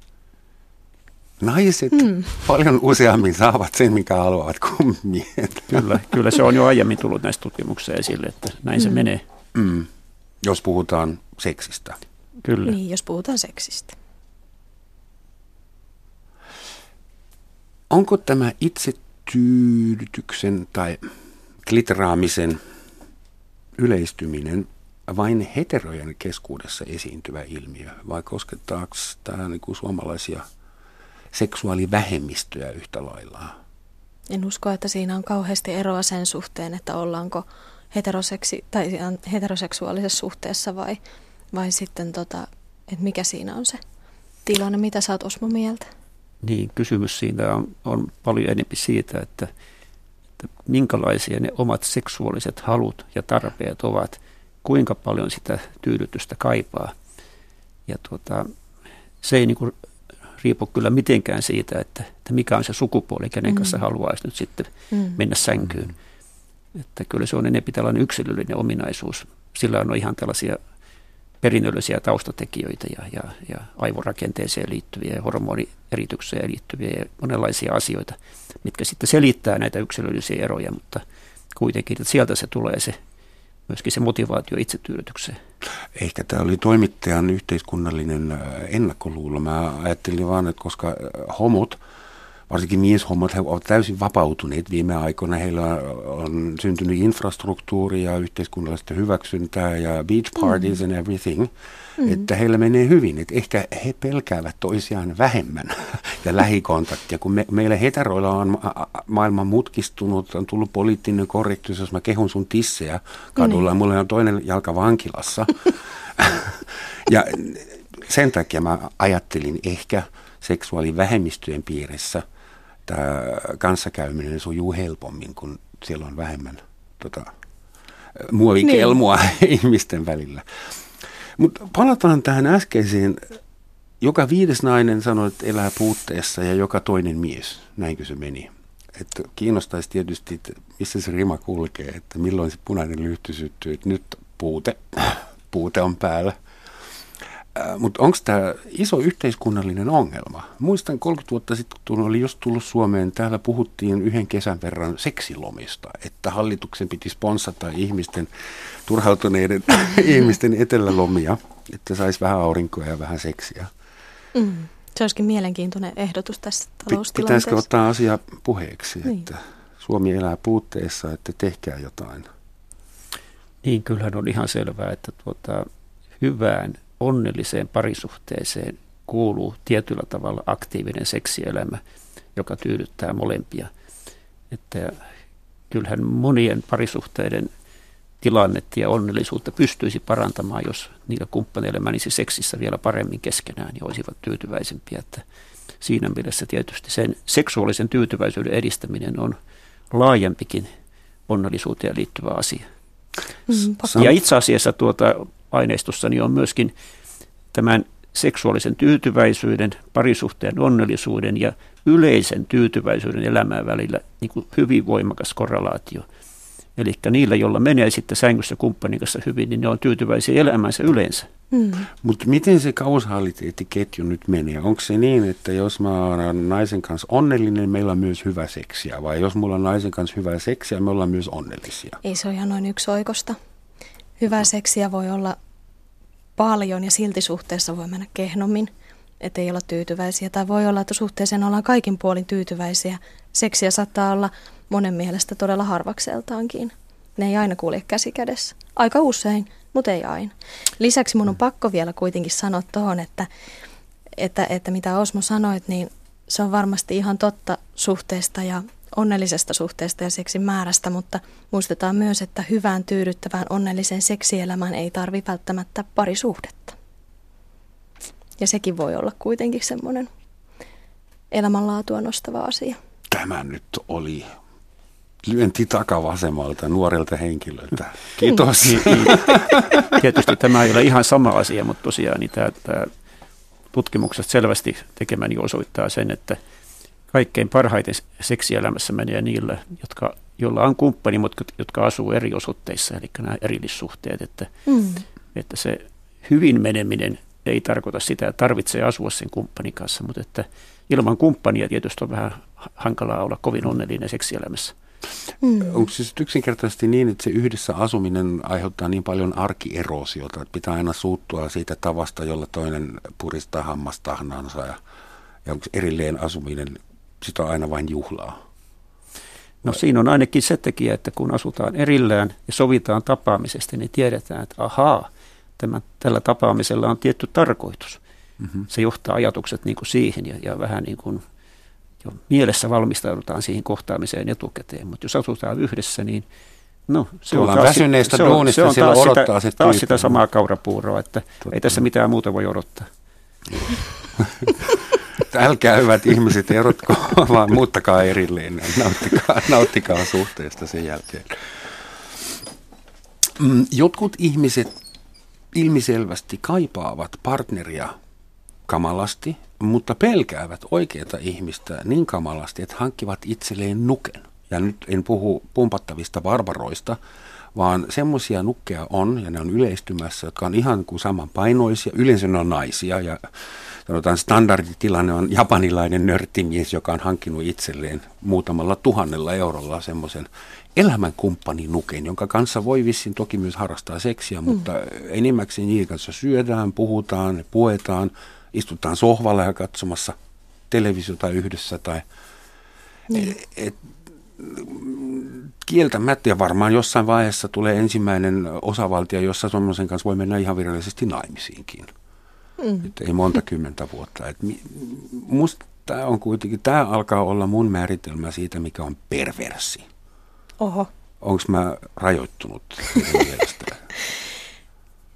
Naiset mm. paljon useammin saavat sen, mikä haluavat kuin miehet. Kyllä, kyllä se on jo aiemmin tullut näistä tutkimuksista esille, että näin mm. se menee. Mm. Jos puhutaan seksistä. Kyllä. Niin, jos puhutaan seksistä. Onko tämä itsetyydytyksen tai klitraamisen yleistyminen vain heterojen keskuudessa esiintyvä ilmiö vai koskettaako tämä niin kuin suomalaisia seksuaalivähemmistöjä yhtä lailla? En usko, että siinä on kauheasti eroa sen suhteen, että ollaanko heteroseksi, tai heteroseksuaalisessa suhteessa vai, vai sitten, tota, että mikä siinä on se tilanne. Mitä sä oot Osmo mieltä? Niin, kysymys siinä on, on paljon enemmän siitä, että, että minkälaisia ne omat seksuaaliset halut ja tarpeet ovat, kuinka paljon sitä tyydytystä kaipaa. Ja tuota, se ei niin kuin riipu kyllä mitenkään siitä, että, että mikä on se sukupuoli, kenen kanssa mm. haluaisi nyt sitten mm. mennä sänkyyn. Että kyllä se on enemmän tällainen yksilöllinen ominaisuus. Sillä on ihan tällaisia perinnöllisiä taustatekijöitä ja, ja, ja aivorakenteeseen liittyviä ja hormonieritykseen liittyviä ja monenlaisia asioita, mitkä sitten selittää näitä yksilöllisiä eroja, mutta kuitenkin että sieltä se tulee se myöskin se motivaatio itsetyydytykseen. Ehkä tämä oli toimittajan yhteiskunnallinen äh, ennakkoluulo. Mä ajattelin vaan, että koska äh, homot – varsinkin mieshommat, he ovat täysin vapautuneet viime aikoina. Heillä on syntynyt infrastruktuuri ja yhteiskunnallista hyväksyntää ja beach parties mm. and everything. Mm. Että heillä menee hyvin. Että ehkä he pelkäävät toisiaan vähemmän ja lähikontaktia. Kun me, meillä heteroilla on maailma mutkistunut, on tullut poliittinen korrektius, jos mä kehun sun tissejä kadulla. Mm. Mulla on toinen jalka vankilassa. ja sen takia mä ajattelin ehkä seksuaalivähemmistöjen piirissä – tämä kanssakäyminen sujuu helpommin, kun siellä on vähemmän tota, muovikelmua niin. ihmisten välillä. Mutta palataan tähän äskeiseen. Joka viides nainen sanoi, että elää puutteessa ja joka toinen mies. Näinkö se meni? Että kiinnostaisi tietysti, että missä se rima kulkee, että milloin se punainen lyhty syttyy, että nyt puute, puute on päällä – Mutta onko tämä iso yhteiskunnallinen ongelma? Muistan 30 vuotta sitten, kun oli just tullut Suomeen, täällä puhuttiin yhden kesän verran seksilomista, että hallituksen piti sponsata ihmisten, turhautuneiden ihmisten etelälomia, että saisi vähän aurinkoa ja vähän seksiä. Mm. Se olisikin mielenkiintoinen ehdotus tässä taloustilanteessa. Pitäisikö ottaa asia puheeksi, niin. että Suomi elää puutteessa, että tehkää jotain? Niin, kyllähän on ihan selvää, että tuota, hyvään onnelliseen parisuhteeseen kuuluu tietyllä tavalla aktiivinen seksielämä, joka tyydyttää molempia. Että kyllähän monien parisuhteiden tilannetta ja onnellisuutta pystyisi parantamaan, jos niillä kumppaneilla menisi seksissä vielä paremmin keskenään ja olisivat tyytyväisempiä. Että siinä mielessä tietysti sen seksuaalisen tyytyväisyyden edistäminen on laajempikin onnellisuuteen liittyvä asia. Mm, ja itse asiassa tuota, aineistossani on myöskin tämän seksuaalisen tyytyväisyyden, parisuhteen onnellisuuden ja yleisen tyytyväisyyden elämään välillä niin kuin hyvin voimakas korrelaatio. Eli niillä, joilla menee sitten sängyssä kumppanin kanssa hyvin, niin ne on tyytyväisiä elämänsä yleensä. Mm. Mutta miten se kausaliteettiketju nyt menee? Onko se niin, että jos mä olen naisen kanssa onnellinen, meillä on myös hyvä seksiä? Vai jos mulla on naisen kanssa hyvää seksiä, me ollaan myös onnellisia? Ei se ole ihan noin yksi oikosta. Hyvää seksiä voi olla paljon ja silti suhteessa voi mennä kehnommin, ettei olla tyytyväisiä. Tai voi olla, että suhteeseen ollaan kaikin puolin tyytyväisiä. Seksiä saattaa olla monen mielestä todella harvakseltaankin. Ne ei aina kulje käsi kädessä. Aika usein, mutta ei aina. Lisäksi mun on pakko vielä kuitenkin sanoa tuohon, että, että, että mitä Osmo sanoit, niin se on varmasti ihan totta suhteesta ja onnellisesta suhteesta ja seksin määrästä, mutta muistetaan myös, että hyvään tyydyttävään onnelliseen seksielämään ei tarvi välttämättä parisuhdetta. Ja sekin voi olla kuitenkin semmoinen elämänlaatua nostava asia. Tämä nyt oli lyönti takavasemmalta nuorelta henkilöltä. Kiitos. Tietysti tämä ei ole ihan sama asia, mutta tosiaan niin tämä, tämä tutkimukset selvästi tekemäni osoittaa sen, että – kaikkein parhaiten seksielämässä menee niille, jotka jolla on kumppani, mutta jotka asuu eri osoitteissa, eli nämä erillissuhteet, että, mm. että se hyvin meneminen ei tarkoita sitä, että tarvitsee asua sen kumppanin kanssa, mutta että ilman kumppania tietysti on vähän hankalaa olla kovin onnellinen seksielämässä. Mm. Onko siis yksinkertaisesti niin, että se yhdessä asuminen aiheuttaa niin paljon arkierosiota, että pitää aina suuttua siitä tavasta, jolla toinen puristaa hammastahnansa ja, ja onko erilleen asuminen, sitä on aina vain juhlaa? No siinä on ainakin se tekijä, että kun asutaan erillään ja sovitaan tapaamisesta, niin tiedetään, että ahaa, tämä, tällä tapaamisella on tietty tarkoitus. Mm-hmm. Se johtaa ajatukset niin kuin siihen ja, ja vähän niin kuin jo mielessä valmistaudutaan siihen kohtaamiseen etukäteen. Mutta jos asutaan yhdessä, niin no, se on taas, väsyneestä se on, se on taas, odottaa sitä, taas sitä samaa kaurapuuroa, että Totta. ei tässä mitään muuta voi odottaa. Älkää hyvät ihmiset erotko, vaan muuttakaa erilleen. Nauttikaa, nauttikaa suhteesta sen jälkeen. Mm, jotkut ihmiset ilmiselvästi kaipaavat partneria kamalasti, mutta pelkäävät oikeita ihmistä niin kamalasti, että hankkivat itselleen nuken. Ja nyt en puhu pumpattavista barbaroista, vaan semmoisia nukkeja on, ja ne on yleistymässä, jotka on ihan kuin samanpainoisia. Yleensä ne on naisia, ja sanotaan standarditilanne on japanilainen nörttimies, joka on hankkinut itselleen muutamalla tuhannella eurolla semmoisen elämänkumppanin nuken, jonka kanssa voi vissiin toki myös harrastaa seksiä, mutta mm. enimmäkseen niiden kanssa syödään, puhutaan, puetaan, istutaan sohvalla ja katsomassa televisiota yhdessä tai niin. et, et, kieltämättä ja varmaan jossain vaiheessa tulee ensimmäinen osavaltio, jossa semmoisen kanssa voi mennä ihan virallisesti naimisiinkin. Mm. Nyt ei monta kymmentä vuotta. Et mi, musta tämä on kuitenkin, tämä alkaa olla mun määritelmä siitä, mikä on perversi. Oho. Onko mä rajoittunut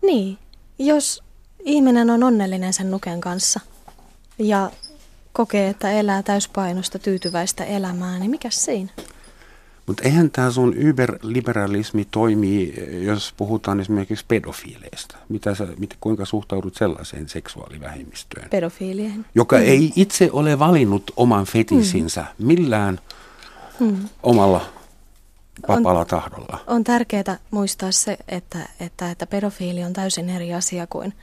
niin, jos ihminen on onnellinen sen nuken kanssa ja kokee, että elää täyspainosta tyytyväistä elämää, niin mikä siinä? Mutta eihän tämä sun yberliberalismi toimii, jos puhutaan esimerkiksi pedofiileista. Mitä sä, mit, kuinka suhtaudut sellaiseen seksuaalivähemmistöön? Pedofiilien. Joka mm. ei itse ole valinnut oman fetisinsä mm. millään mm. omalla vapaalla on, tahdolla. On tärkeää muistaa se, että, että, että pedofiili on täysin eri asia kuin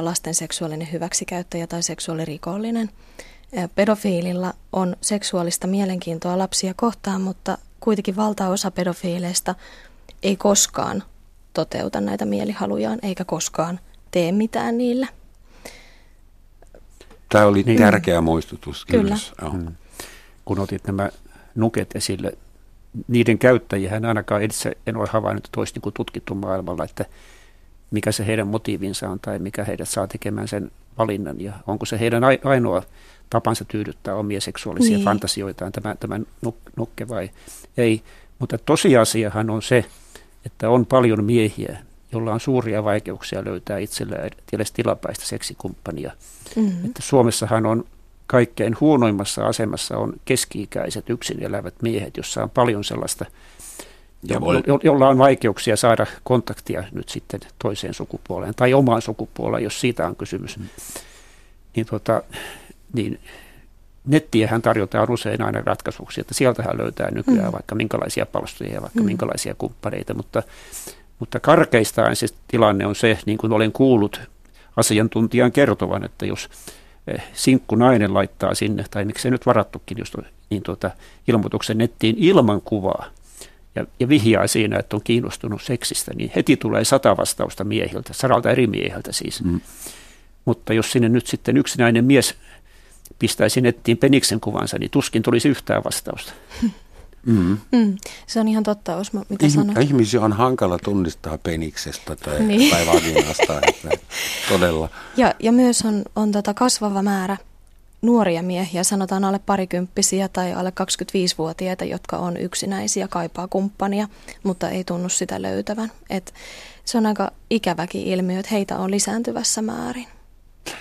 lasten seksuaalinen hyväksikäyttäjä tai seksuaalirikollinen. Pedofiililla on seksuaalista mielenkiintoa lapsia kohtaan, mutta kuitenkin valtaosa pedofiileista ei koskaan toteuta näitä mielihalujaan eikä koskaan tee mitään niillä. Tämä oli niin. tärkeä muistutus. Kyllä. Mm. Kun otit nämä nuket esille, niiden käyttäjiä ainakaan itse en ole havainnut, että olisi niin tutkittu maailmalla, että mikä se heidän motiivinsa on tai mikä heidät saa tekemään sen valinnan ja onko se heidän ainoa tapansa tyydyttää omia seksuaalisia niin. fantasioitaan tämä, tämä nukke vai ei. Mutta tosiasiahan on se, että on paljon miehiä, joilla on suuria vaikeuksia löytää itselleen edes tilapäistä seksikumppania. Mm-hmm. Että Suomessahan on kaikkein huonoimmassa asemassa on keski-ikäiset yksin elävät miehet, jossa on paljon sellaista, jo, jo, jolla on vaikeuksia saada kontaktia nyt sitten toiseen sukupuoleen tai omaan sukupuoleen, jos siitä on kysymys. Mm. Niin, tota, niin nettiähän tarjotaan usein aina ratkaisuksi, että sieltähän löytää nykyään mm. vaikka minkälaisia palstoja ja vaikka mm. minkälaisia kumppaneita, mutta, mutta karkeistaan se tilanne on se, niin kuin olen kuullut asiantuntijan kertovan, että jos Eh, sinkku nainen laittaa sinne, tai se nyt varattukin just niin tuota, ilmoituksen nettiin ilman kuvaa, ja, ja vihjaa siinä, että on kiinnostunut seksistä, niin heti tulee sata vastausta miehiltä, saralta eri miehiltä siis. Mm. Mutta jos sinne nyt sitten yksinäinen mies pistäisi nettiin peniksen kuvansa, niin tuskin tulisi yhtään vastausta. Mm. Mm. Se on ihan totta, Osmo, mitä Ihm- sanoit. Ihmisiä on hankala tunnistaa peniksestä tai, niin. tai vaginasta, todella. Ja, ja myös on, on tota kasvava määrä nuoria miehiä, sanotaan alle parikymppisiä tai alle 25-vuotiaita, jotka on yksinäisiä, kaipaa kumppania, mutta ei tunnu sitä löytävän. Et se on aika ikäväkin ilmiö, että heitä on lisääntyvässä määrin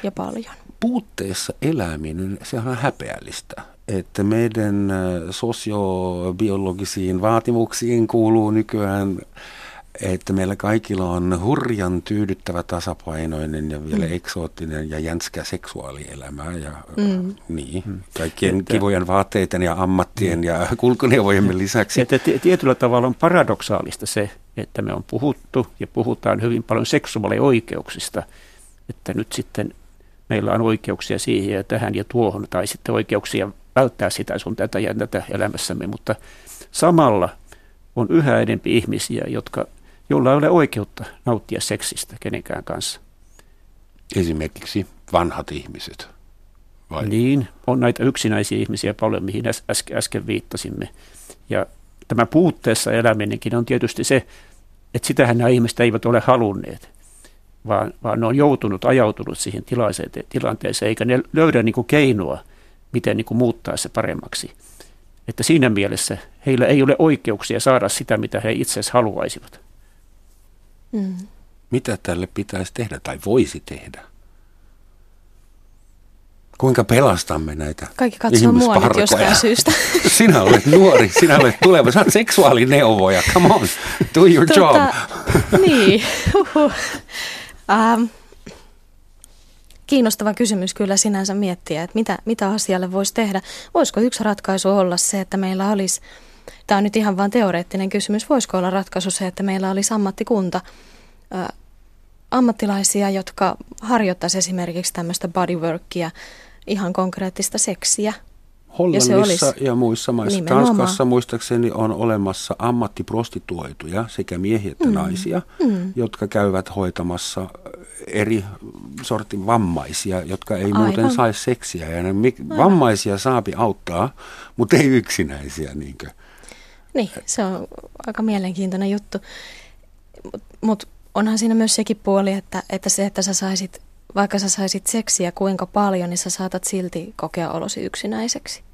ja paljon. Puutteessa eläminen, se on häpeällistä että meidän sosiobiologisiin vaatimuksiin kuuluu nykyään että meillä kaikilla on hurjan tyydyttävä, tasapainoinen ja vielä mm. eksoottinen ja jänskä seksuaalielämä ja mm. niin, mm. kaikkien että, kivojen vaatteiden ja ammattien mm. ja kulkuneuvojemme lisäksi. Että tietyllä tavalla on paradoksaalista se, että me on puhuttu ja puhutaan hyvin paljon seksuaalioikeuksista, että nyt sitten meillä on oikeuksia siihen ja tähän ja tuohon, tai sitten oikeuksia välttää sitä sun tätä ja tätä elämässämme, mutta samalla on yhä enempi ihmisiä, jotka, joilla ei ole oikeutta nauttia seksistä kenenkään kanssa. Esimerkiksi vanhat ihmiset. Vai? Niin, on näitä yksinäisiä ihmisiä paljon, mihin äsken, äsken viittasimme. Ja tämä puutteessa eläminenkin on tietysti se, että sitähän nämä ihmiset eivät ole halunneet, vaan, vaan ne on joutunut, ajautunut siihen tilanteeseen, eikä ne löydä niin kuin keinoa, miten niin kuin muuttaa se paremmaksi. Että siinä mielessä heillä ei ole oikeuksia saada sitä, mitä he itse asiassa haluaisivat. Mm. Mitä tälle pitäisi tehdä tai voisi tehdä? Kuinka pelastamme näitä Kaikki katsoo mua nyt jostain syystä. Sinä olet nuori, sinä olet tuleva. Sä olet seksuaalineuvoja. Come on, do your tota, job. Niin. Uhuh. Um, kiinnostava kysymys kyllä sinänsä miettiä, että mitä, mitä asialle voisi tehdä. Voisiko yksi ratkaisu olla se, että meillä olisi, tämä on nyt ihan vain teoreettinen kysymys, voisiko olla ratkaisu se, että meillä olisi ammattikunta, ä, ammattilaisia, jotka harjoittaisi esimerkiksi tämmöistä bodyworkia, ihan konkreettista seksiä. Hollannissa ja, muissa maissa, nimenomaan. Tanskassa muistaakseni on olemassa ammattiprostituoituja, sekä miehiä että mm. naisia, mm. jotka käyvät hoitamassa eri sortin vammaisia, jotka ei Aivan. muuten saisi seksiä. Ja ne vammaisia saapi auttaa, mutta ei yksinäisiä. Niinkö? Niin, se on aika mielenkiintoinen juttu. Mutta mut onhan siinä myös sekin puoli, että, että se, että sä saisit, vaikka sä saisit seksiä kuinka paljon, niin sä saatat silti kokea olosi yksinäiseksi.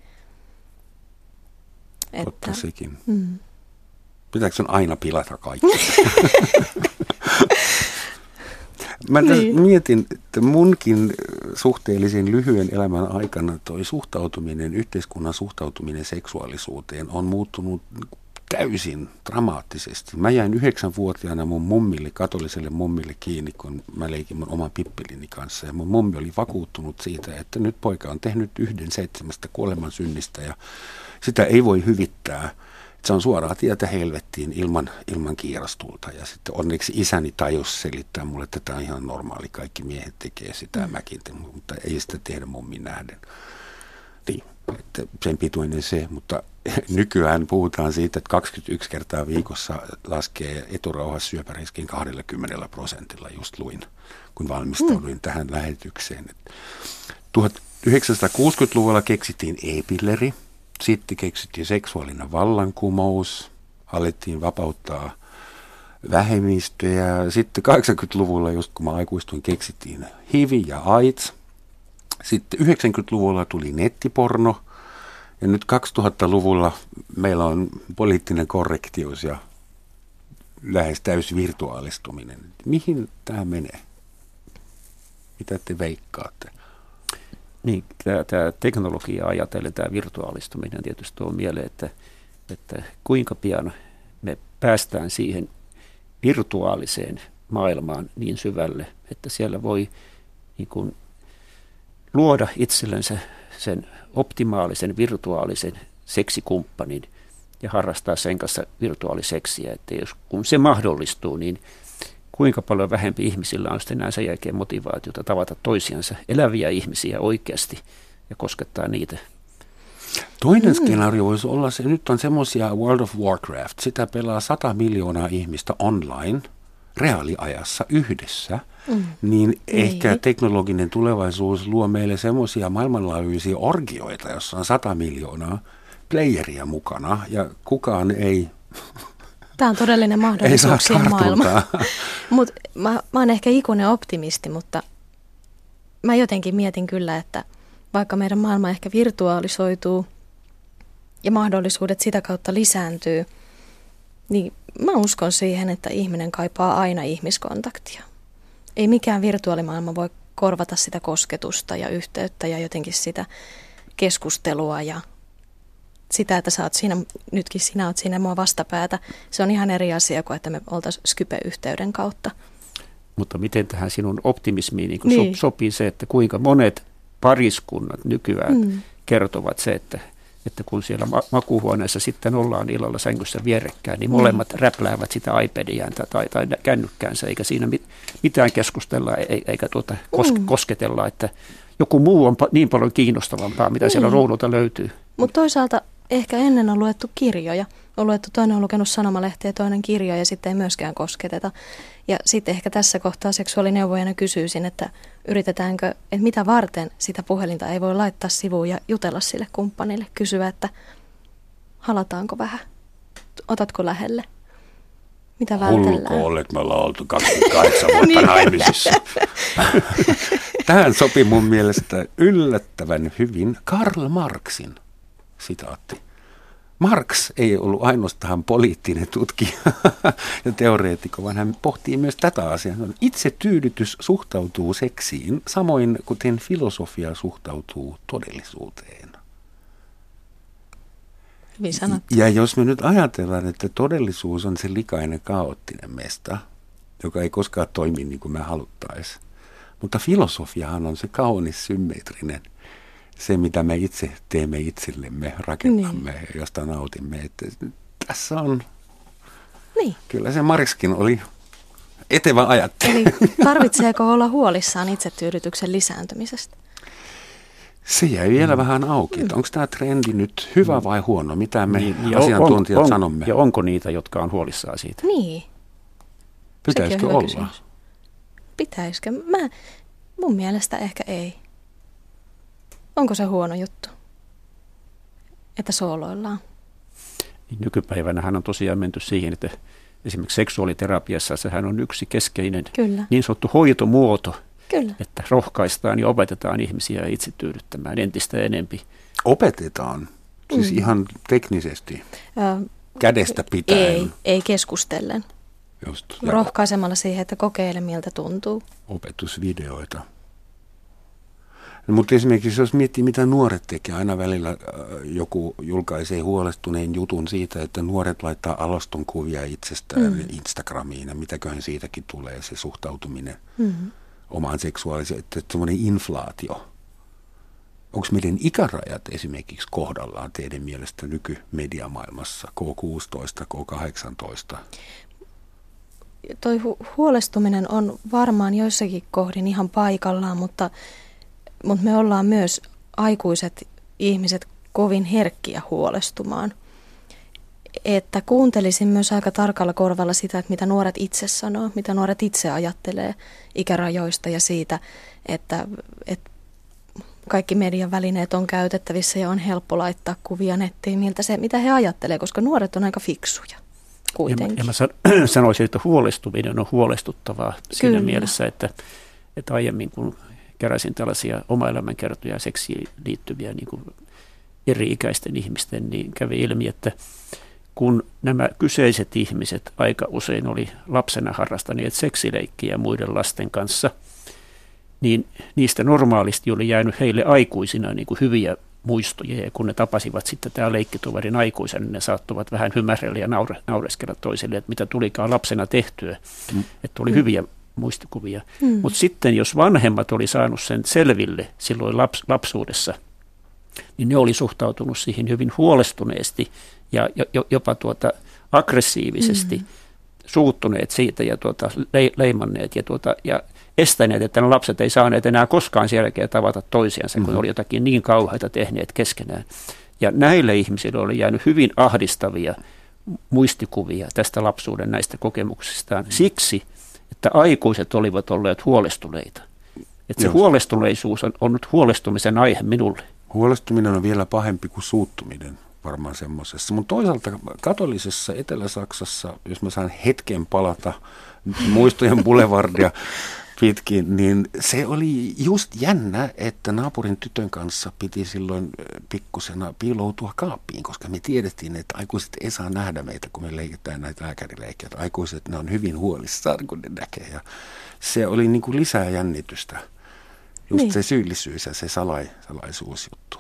Totta että, sekin. Mm. Pitääkö sen aina pilata kaikki? Mä niin. mietin, että munkin suhteellisen lyhyen elämän aikana toi suhtautuminen, yhteiskunnan suhtautuminen seksuaalisuuteen on muuttunut täysin dramaattisesti. Mä jäin yhdeksänvuotiaana mun mummille, katoliselle mummille kiinni, kun mä leikin mun oman pippelini kanssa. Ja mun mummi oli vakuuttunut siitä, että nyt poika on tehnyt yhden seitsemästä kuoleman synnistä ja sitä ei voi hyvittää – se on suoraa tietä helvettiin ilman, ilman kiirastulta. Ja sitten onneksi isäni tajus selittää mulle, että tämä on ihan normaali, kaikki miehet tekee sitä mm. mäkin, mutta ei sitä tehdä mummin nähden. Niin, että sen pituinen se, mutta nykyään puhutaan siitä, että 21 kertaa viikossa laskee eturauhas syöpäriskin 20 prosentilla, just luin, kun valmistauduin mm. tähän lähetykseen. 1960-luvulla keksittiin e-pilleri, sitten keksittiin seksuaalinen vallankumous, alettiin vapauttaa vähemmistöjä. Sitten 80-luvulla, just kun mä aikuistuin, keksittiin HIV ja AIDS. Sitten 90-luvulla tuli nettiporno. Ja nyt 2000-luvulla meillä on poliittinen korrektius ja lähes täys virtuaalistuminen. Mihin tämä menee? Mitä te veikkaatte? Niin, tämä, tämä teknologia ajatellen, tämä virtuaalistuminen tietysti tuo mieleen, että, että kuinka pian me päästään siihen virtuaaliseen maailmaan niin syvälle, että siellä voi niin kuin, luoda itsellensä sen optimaalisen virtuaalisen seksikumppanin ja harrastaa sen kanssa virtuaaliseksiä. Että jos, kun se mahdollistuu, niin kuinka paljon vähempi ihmisillä on sitten sen jälkeen motivaatiota tavata toisiansa, eläviä ihmisiä oikeasti ja koskettaa niitä. Toinen mm. skenaario voisi olla se, nyt on semmoisia World of Warcraft, sitä pelaa 100 miljoonaa ihmistä online reaaliajassa yhdessä, mm. niin Ei. ehkä teknologinen tulevaisuus luo meille semmoisia maailmanlaajuisia orgioita, jossa on 100 miljoonaa playeria mukana ja kukaan ei Tämä on todellinen mahdollisuuksien maailma. Mut mä, mä oon ehkä ikuinen optimisti, mutta mä jotenkin mietin kyllä, että vaikka meidän maailma ehkä virtuaalisoituu ja mahdollisuudet sitä kautta lisääntyy, niin mä uskon siihen, että ihminen kaipaa aina ihmiskontaktia. Ei mikään virtuaalimaailma voi korvata sitä kosketusta ja yhteyttä ja jotenkin sitä keskustelua ja sitä, että sä oot siinä, nytkin sinä oot siinä mua vastapäätä, se on ihan eri asia kuin, että me oltaisiin Skype-yhteyden kautta. Mutta miten tähän sinun optimismiin niin niin. sopii se, että kuinka monet pariskunnat nykyään mm. kertovat se, että että kun siellä ma- makuuhuoneessa sitten ollaan illalla sängyssä vierekkäin, niin molemmat mm. räpläävät sitä iPadiään tai, tai kännykkäänsä, eikä siinä mit- mitään keskustella eikä tuota kos- mm. kosketella, että joku muu on niin paljon kiinnostavampaa, mitä mm. siellä ruudulta löytyy. Mutta toisaalta ehkä ennen on luettu kirjoja. On luettu, toinen on lukenut sanomalehtiä ja toinen kirjoja ja sitten ei myöskään kosketeta. Ja sitten ehkä tässä kohtaa seksuaalineuvojana kysyisin, että yritetäänkö, että mitä varten sitä puhelinta ei voi laittaa sivuun ja jutella sille kumppanille, kysyä, että halataanko vähän, otatko lähelle, mitä vältellään. Hulko olet, me ollaan oltu 28 vuotta niin. naimisissa. Tähän sopi mun mielestä yllättävän hyvin Karl Marxin sitaatti. Marx ei ollut ainoastaan poliittinen tutkija ja teoreetikko, vaan hän pohtii myös tätä asiaa. Itse tyydytys suhtautuu seksiin, samoin kuten filosofia suhtautuu todellisuuteen. Hyvin sanottu. Ja jos me nyt ajatellaan, että todellisuus on se likainen kaoottinen mesta, joka ei koskaan toimi niin kuin me haluttaisiin, mutta filosofiahan on se kaunis symmetrinen se, mitä me itse teemme itsellemme, rakennamme niin. ja josta nautimme. Että tässä on, niin. kyllä se Mariskin oli etevä ajattelu. Eli tarvitseeko olla huolissaan itsetyydytyksen lisääntymisestä? Se jäi vielä mm. vähän auki. Mm. Onko tämä trendi nyt hyvä mm. vai huono? Mitä me niin, asiantuntijat on, on, sanomme? Ja onko niitä, jotka on huolissaan siitä? Niin. Pitäisikö olla? Kysymys. Pitäisikö? Mä, mun mielestä ehkä ei. Onko se huono juttu, että sooloillaan? Niin nykypäivänä hän on tosiaan menty siihen, että esimerkiksi seksuaaliterapiassa sehän on yksi keskeinen Kyllä. niin sanottu hoitomuoto, Kyllä. että rohkaistaan ja opetetaan ihmisiä itse tyydyttämään entistä enempi. Opetetaan? Siis mm. ihan teknisesti? Ö, Kädestä pitäen? Ei, ei keskustellen. Just, Rohkaisemalla siihen, että kokeile miltä tuntuu. Opetusvideoita. Mutta esimerkiksi jos miettii, mitä nuoret tekee, aina välillä äh, joku julkaisee huolestuneen jutun siitä, että nuoret laittaa alaston kuvia itsestään mm. Instagramiin ja mitäköhän siitäkin tulee se suhtautuminen mm. omaan seksuaaliseen, että semmoinen inflaatio. Onko meidän ikärajat esimerkiksi kohdallaan teidän mielestä nykymediamaailmassa, K16, K18? Toi hu- huolestuminen on varmaan joissakin kohdin ihan paikallaan, mutta mutta me ollaan myös aikuiset ihmiset kovin herkkiä huolestumaan. Että kuuntelisin myös aika tarkalla korvalla sitä, että mitä nuoret itse sanoo, mitä nuoret itse ajattelee ikärajoista ja siitä, että, että kaikki median välineet on käytettävissä ja on helppo laittaa kuvia nettiin, miltä se, mitä he ajattelee, koska nuoret on aika fiksuja kuitenkin. Ja mä, ja mä sanoisin, että huolestuminen on huolestuttavaa siinä Kyllä. mielessä, että, että aiemmin kun keräsin tällaisia oma elämänkertoja seksiin liittyviä niin kuin eri-ikäisten ihmisten, niin kävi ilmi, että kun nämä kyseiset ihmiset aika usein oli lapsena harrastaneet seksileikkiä muiden lasten kanssa, niin niistä normaalisti oli jäänyt heille aikuisina niin kuin hyviä muistoja, ja kun ne tapasivat sitten tämä leikkitoverin aikuisen, niin ne saattuvat vähän hymärellä ja naure, naureskella toisille, että mitä tulikaan lapsena tehtyä, mm. että oli hyviä muistikuvia. Mm. Mutta sitten jos vanhemmat oli saanut sen selville silloin laps, lapsuudessa, niin ne oli suhtautunut siihen hyvin huolestuneesti ja jopa tuota aggressiivisesti mm. suuttuneet siitä ja tuota, le, leimanneet ja, tuota, ja estäneet, että ne lapset ei saaneet enää koskaan sen jälkeen tavata toisiansa, mm. kun oli jotakin niin kauheita tehneet keskenään. Ja näille ihmisille oli jäänyt hyvin ahdistavia muistikuvia tästä lapsuuden näistä kokemuksistaan. Mm. Siksi että aikuiset olivat olleet huolestuneita. Että se Joo. huolestuneisuus on, on nyt huolestumisen aihe minulle. Huolestuminen on vielä pahempi kuin suuttuminen varmaan semmoisessa. Mutta toisaalta katolisessa Etelä-Saksassa, jos mä saan hetken palata muistojen boulevardia pitkin, niin se oli just jännä, että naapurin tytön kanssa piti silloin pikkusena piiloutua kaappiin, koska me tiedettiin, että aikuiset ei saa nähdä meitä, kun me leikitään näitä lääkärileikkejä. Aikuiset, ne on hyvin huolissaan, kun ne näkee. Ja se oli niin kuin lisää jännitystä. Just niin. se syyllisyys ja se salai, salaisuusjuttu.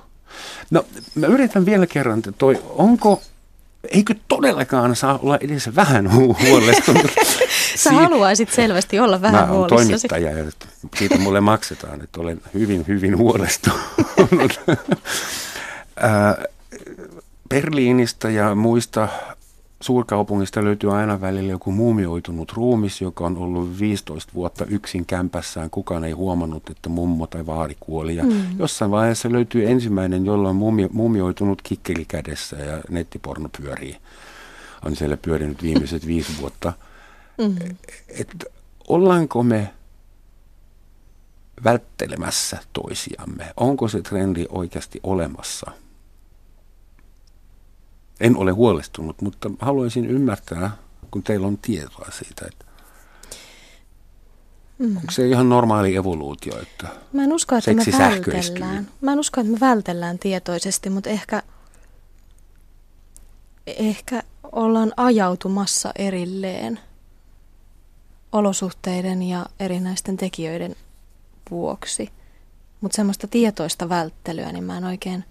No mä yritän vielä kerran, että toi, onko, eikö todellakaan saa olla edes vähän hu- huolestunut? Sä si- haluaisit selvästi olla vähän Mä oon toimittaja ja siitä mulle maksetaan, että olen hyvin, hyvin huolestunut. Berliinistä ja muista suurkaupungista löytyy aina välillä joku muumioitunut ruumis, joka on ollut 15 vuotta yksin kämpässään. Kukaan ei huomannut, että mummo tai vaari kuoli. Ja mm. Jossain vaiheessa löytyy ensimmäinen, jolla on muumio, muumioitunut kikkeli kädessä ja nettiporno pyörii. On siellä pyörinyt viimeiset viisi vuotta. Mm. Et ollaanko me välttelemässä toisiamme? Onko se trendi oikeasti olemassa? En ole huolestunut, mutta haluaisin ymmärtää, kun teillä on tietoa siitä, että mm. onko se ihan normaali evoluutio, että Mä en usko, että me vältellään. Mä en usko, että me vältellään tietoisesti, mutta ehkä, ehkä ollaan ajautumassa erilleen olosuhteiden ja erinäisten tekijöiden vuoksi. Mutta semmoista tietoista välttelyä, niin mä en oikein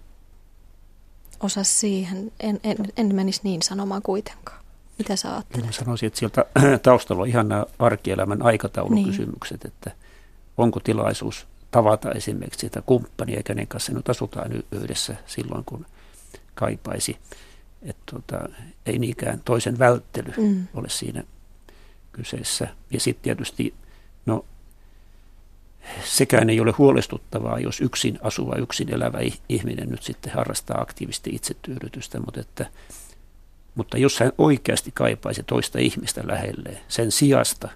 osaa siihen, en, en, en menisi niin sanomaan kuitenkaan. Mitä sä ajattelet? Mä sanoisin, että sieltä taustalla on ihan nämä arkielämän aikataulukysymykset, niin. että onko tilaisuus tavata esimerkiksi sitä kumppania, kenen kanssa nyt asutaan yhdessä silloin, kun kaipaisi. Että tota, ei niinkään toisen välttely mm. ole siinä kyseessä. Ja sitten tietysti, no sekään ei ole huolestuttavaa, jos yksin asuva, yksin elävä ihminen nyt sitten harrastaa aktiivisesti itsetyydytystä, mutta, että, mutta jos hän oikeasti kaipaisi toista ihmistä lähelleen sen sijasta,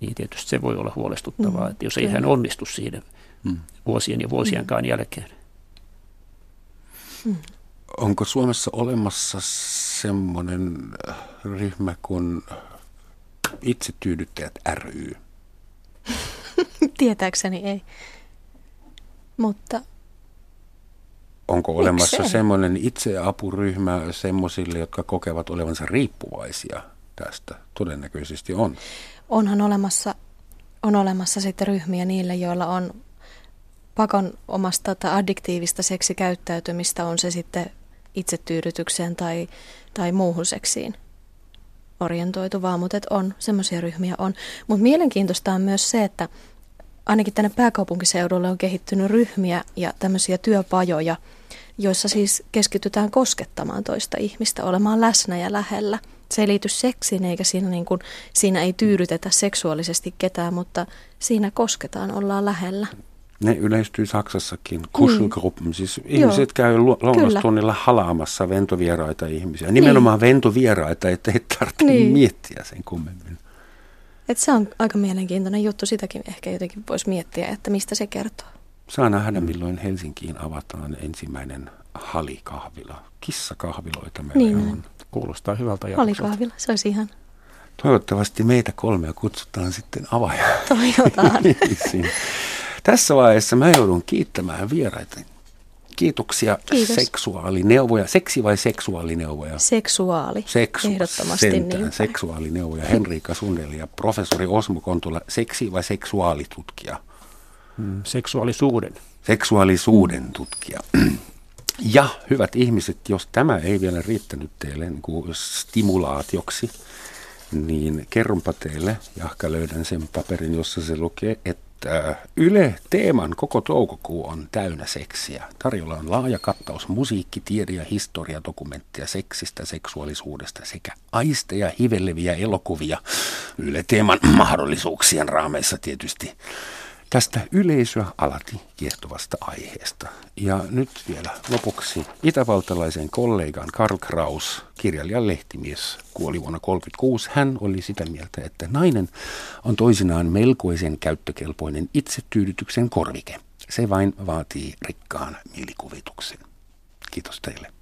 niin tietysti se voi olla huolestuttavaa, mm, että jos ei hän onnistu siinä mm. vuosien ja vuosienkaan mm. jälkeen. Mm. Onko Suomessa olemassa semmoinen ryhmä kuin itsetyydyttäjät ry? Tietääkseni ei. Mutta Onko olemassa Miksei? semmoinen itseapuryhmä semmoisille, jotka kokevat olevansa riippuvaisia tästä? Todennäköisesti on. Onhan olemassa, on olemassa sitten ryhmiä niille, joilla on pakon omasta tai addiktiivista seksikäyttäytymistä, on se sitten itsetyydytykseen tai, tai muuhun seksiin orientoituvaa, mutta on, semmoisia ryhmiä on. Mutta mielenkiintoista on myös se, että ainakin tänne pääkaupunkiseudulle on kehittynyt ryhmiä ja tämmöisiä työpajoja, joissa siis keskitytään koskettamaan toista ihmistä, olemaan läsnä ja lähellä. Se ei liity seksiin eikä siinä, niin kuin, siinä ei tyydytetä seksuaalisesti ketään, mutta siinä kosketaan, ollaan lähellä. Ne yleistyy Saksassakin, Kuschelgruppen, mm. siis ihmiset Joo, käy lounastunnilla halaamassa ventovieraita ihmisiä. Nimenomaan niin. ventovieraita, ettei tarvitse niin. miettiä sen kummemmin. Et se on aika mielenkiintoinen juttu, sitäkin ehkä jotenkin voisi miettiä, että mistä se kertoo. Saa nähdä, milloin Helsinkiin avataan ensimmäinen halikahvila. Kissakahviloita meillä niin. on. Kuulostaa hyvältä ajatukselta. Halikahvila, se olisi ihan... Toivottavasti meitä kolmea kutsutaan sitten avaajaksi. Toivotaan. Tässä vaiheessa mä joudun kiittämään vieraita. Kiitoksia Kiitos. seksuaalineuvoja. Seksi vai seksuaalineuvoja? Seksuaali. Seksu, Ehdottomasti sentään, niin. Seksuaalineuvoja. Henriikka Sundel ja professori Osmo Kontula. Seksi vai seksuaalitutkija? Hmm, seksuaalisuuden. Seksuaalisuuden hmm. tutkija. Ja hyvät ihmiset, jos tämä ei vielä riittänyt teille niin kuin stimulaatioksi, niin kerronpa teille, jahka löydän sen paperin, jossa se lukee, että Yle Teeman koko toukokuu on täynnä seksiä. Tarjolla on laaja kattaus musiikki, tiede ja historiadokumentteja seksistä, seksuaalisuudesta sekä aisteja, hiveleviä elokuvia. Yle Teeman mahdollisuuksien raameissa tietysti tästä yleisöä alati kiehtovasta aiheesta. Ja nyt vielä lopuksi itävaltalaisen kollegan Karl Kraus, kirjailijan lehtimies, kuoli vuonna 1936. Hän oli sitä mieltä, että nainen on toisinaan melkoisen käyttökelpoinen itsetyydytyksen korvike. Se vain vaatii rikkaan mielikuvituksen. Kiitos teille.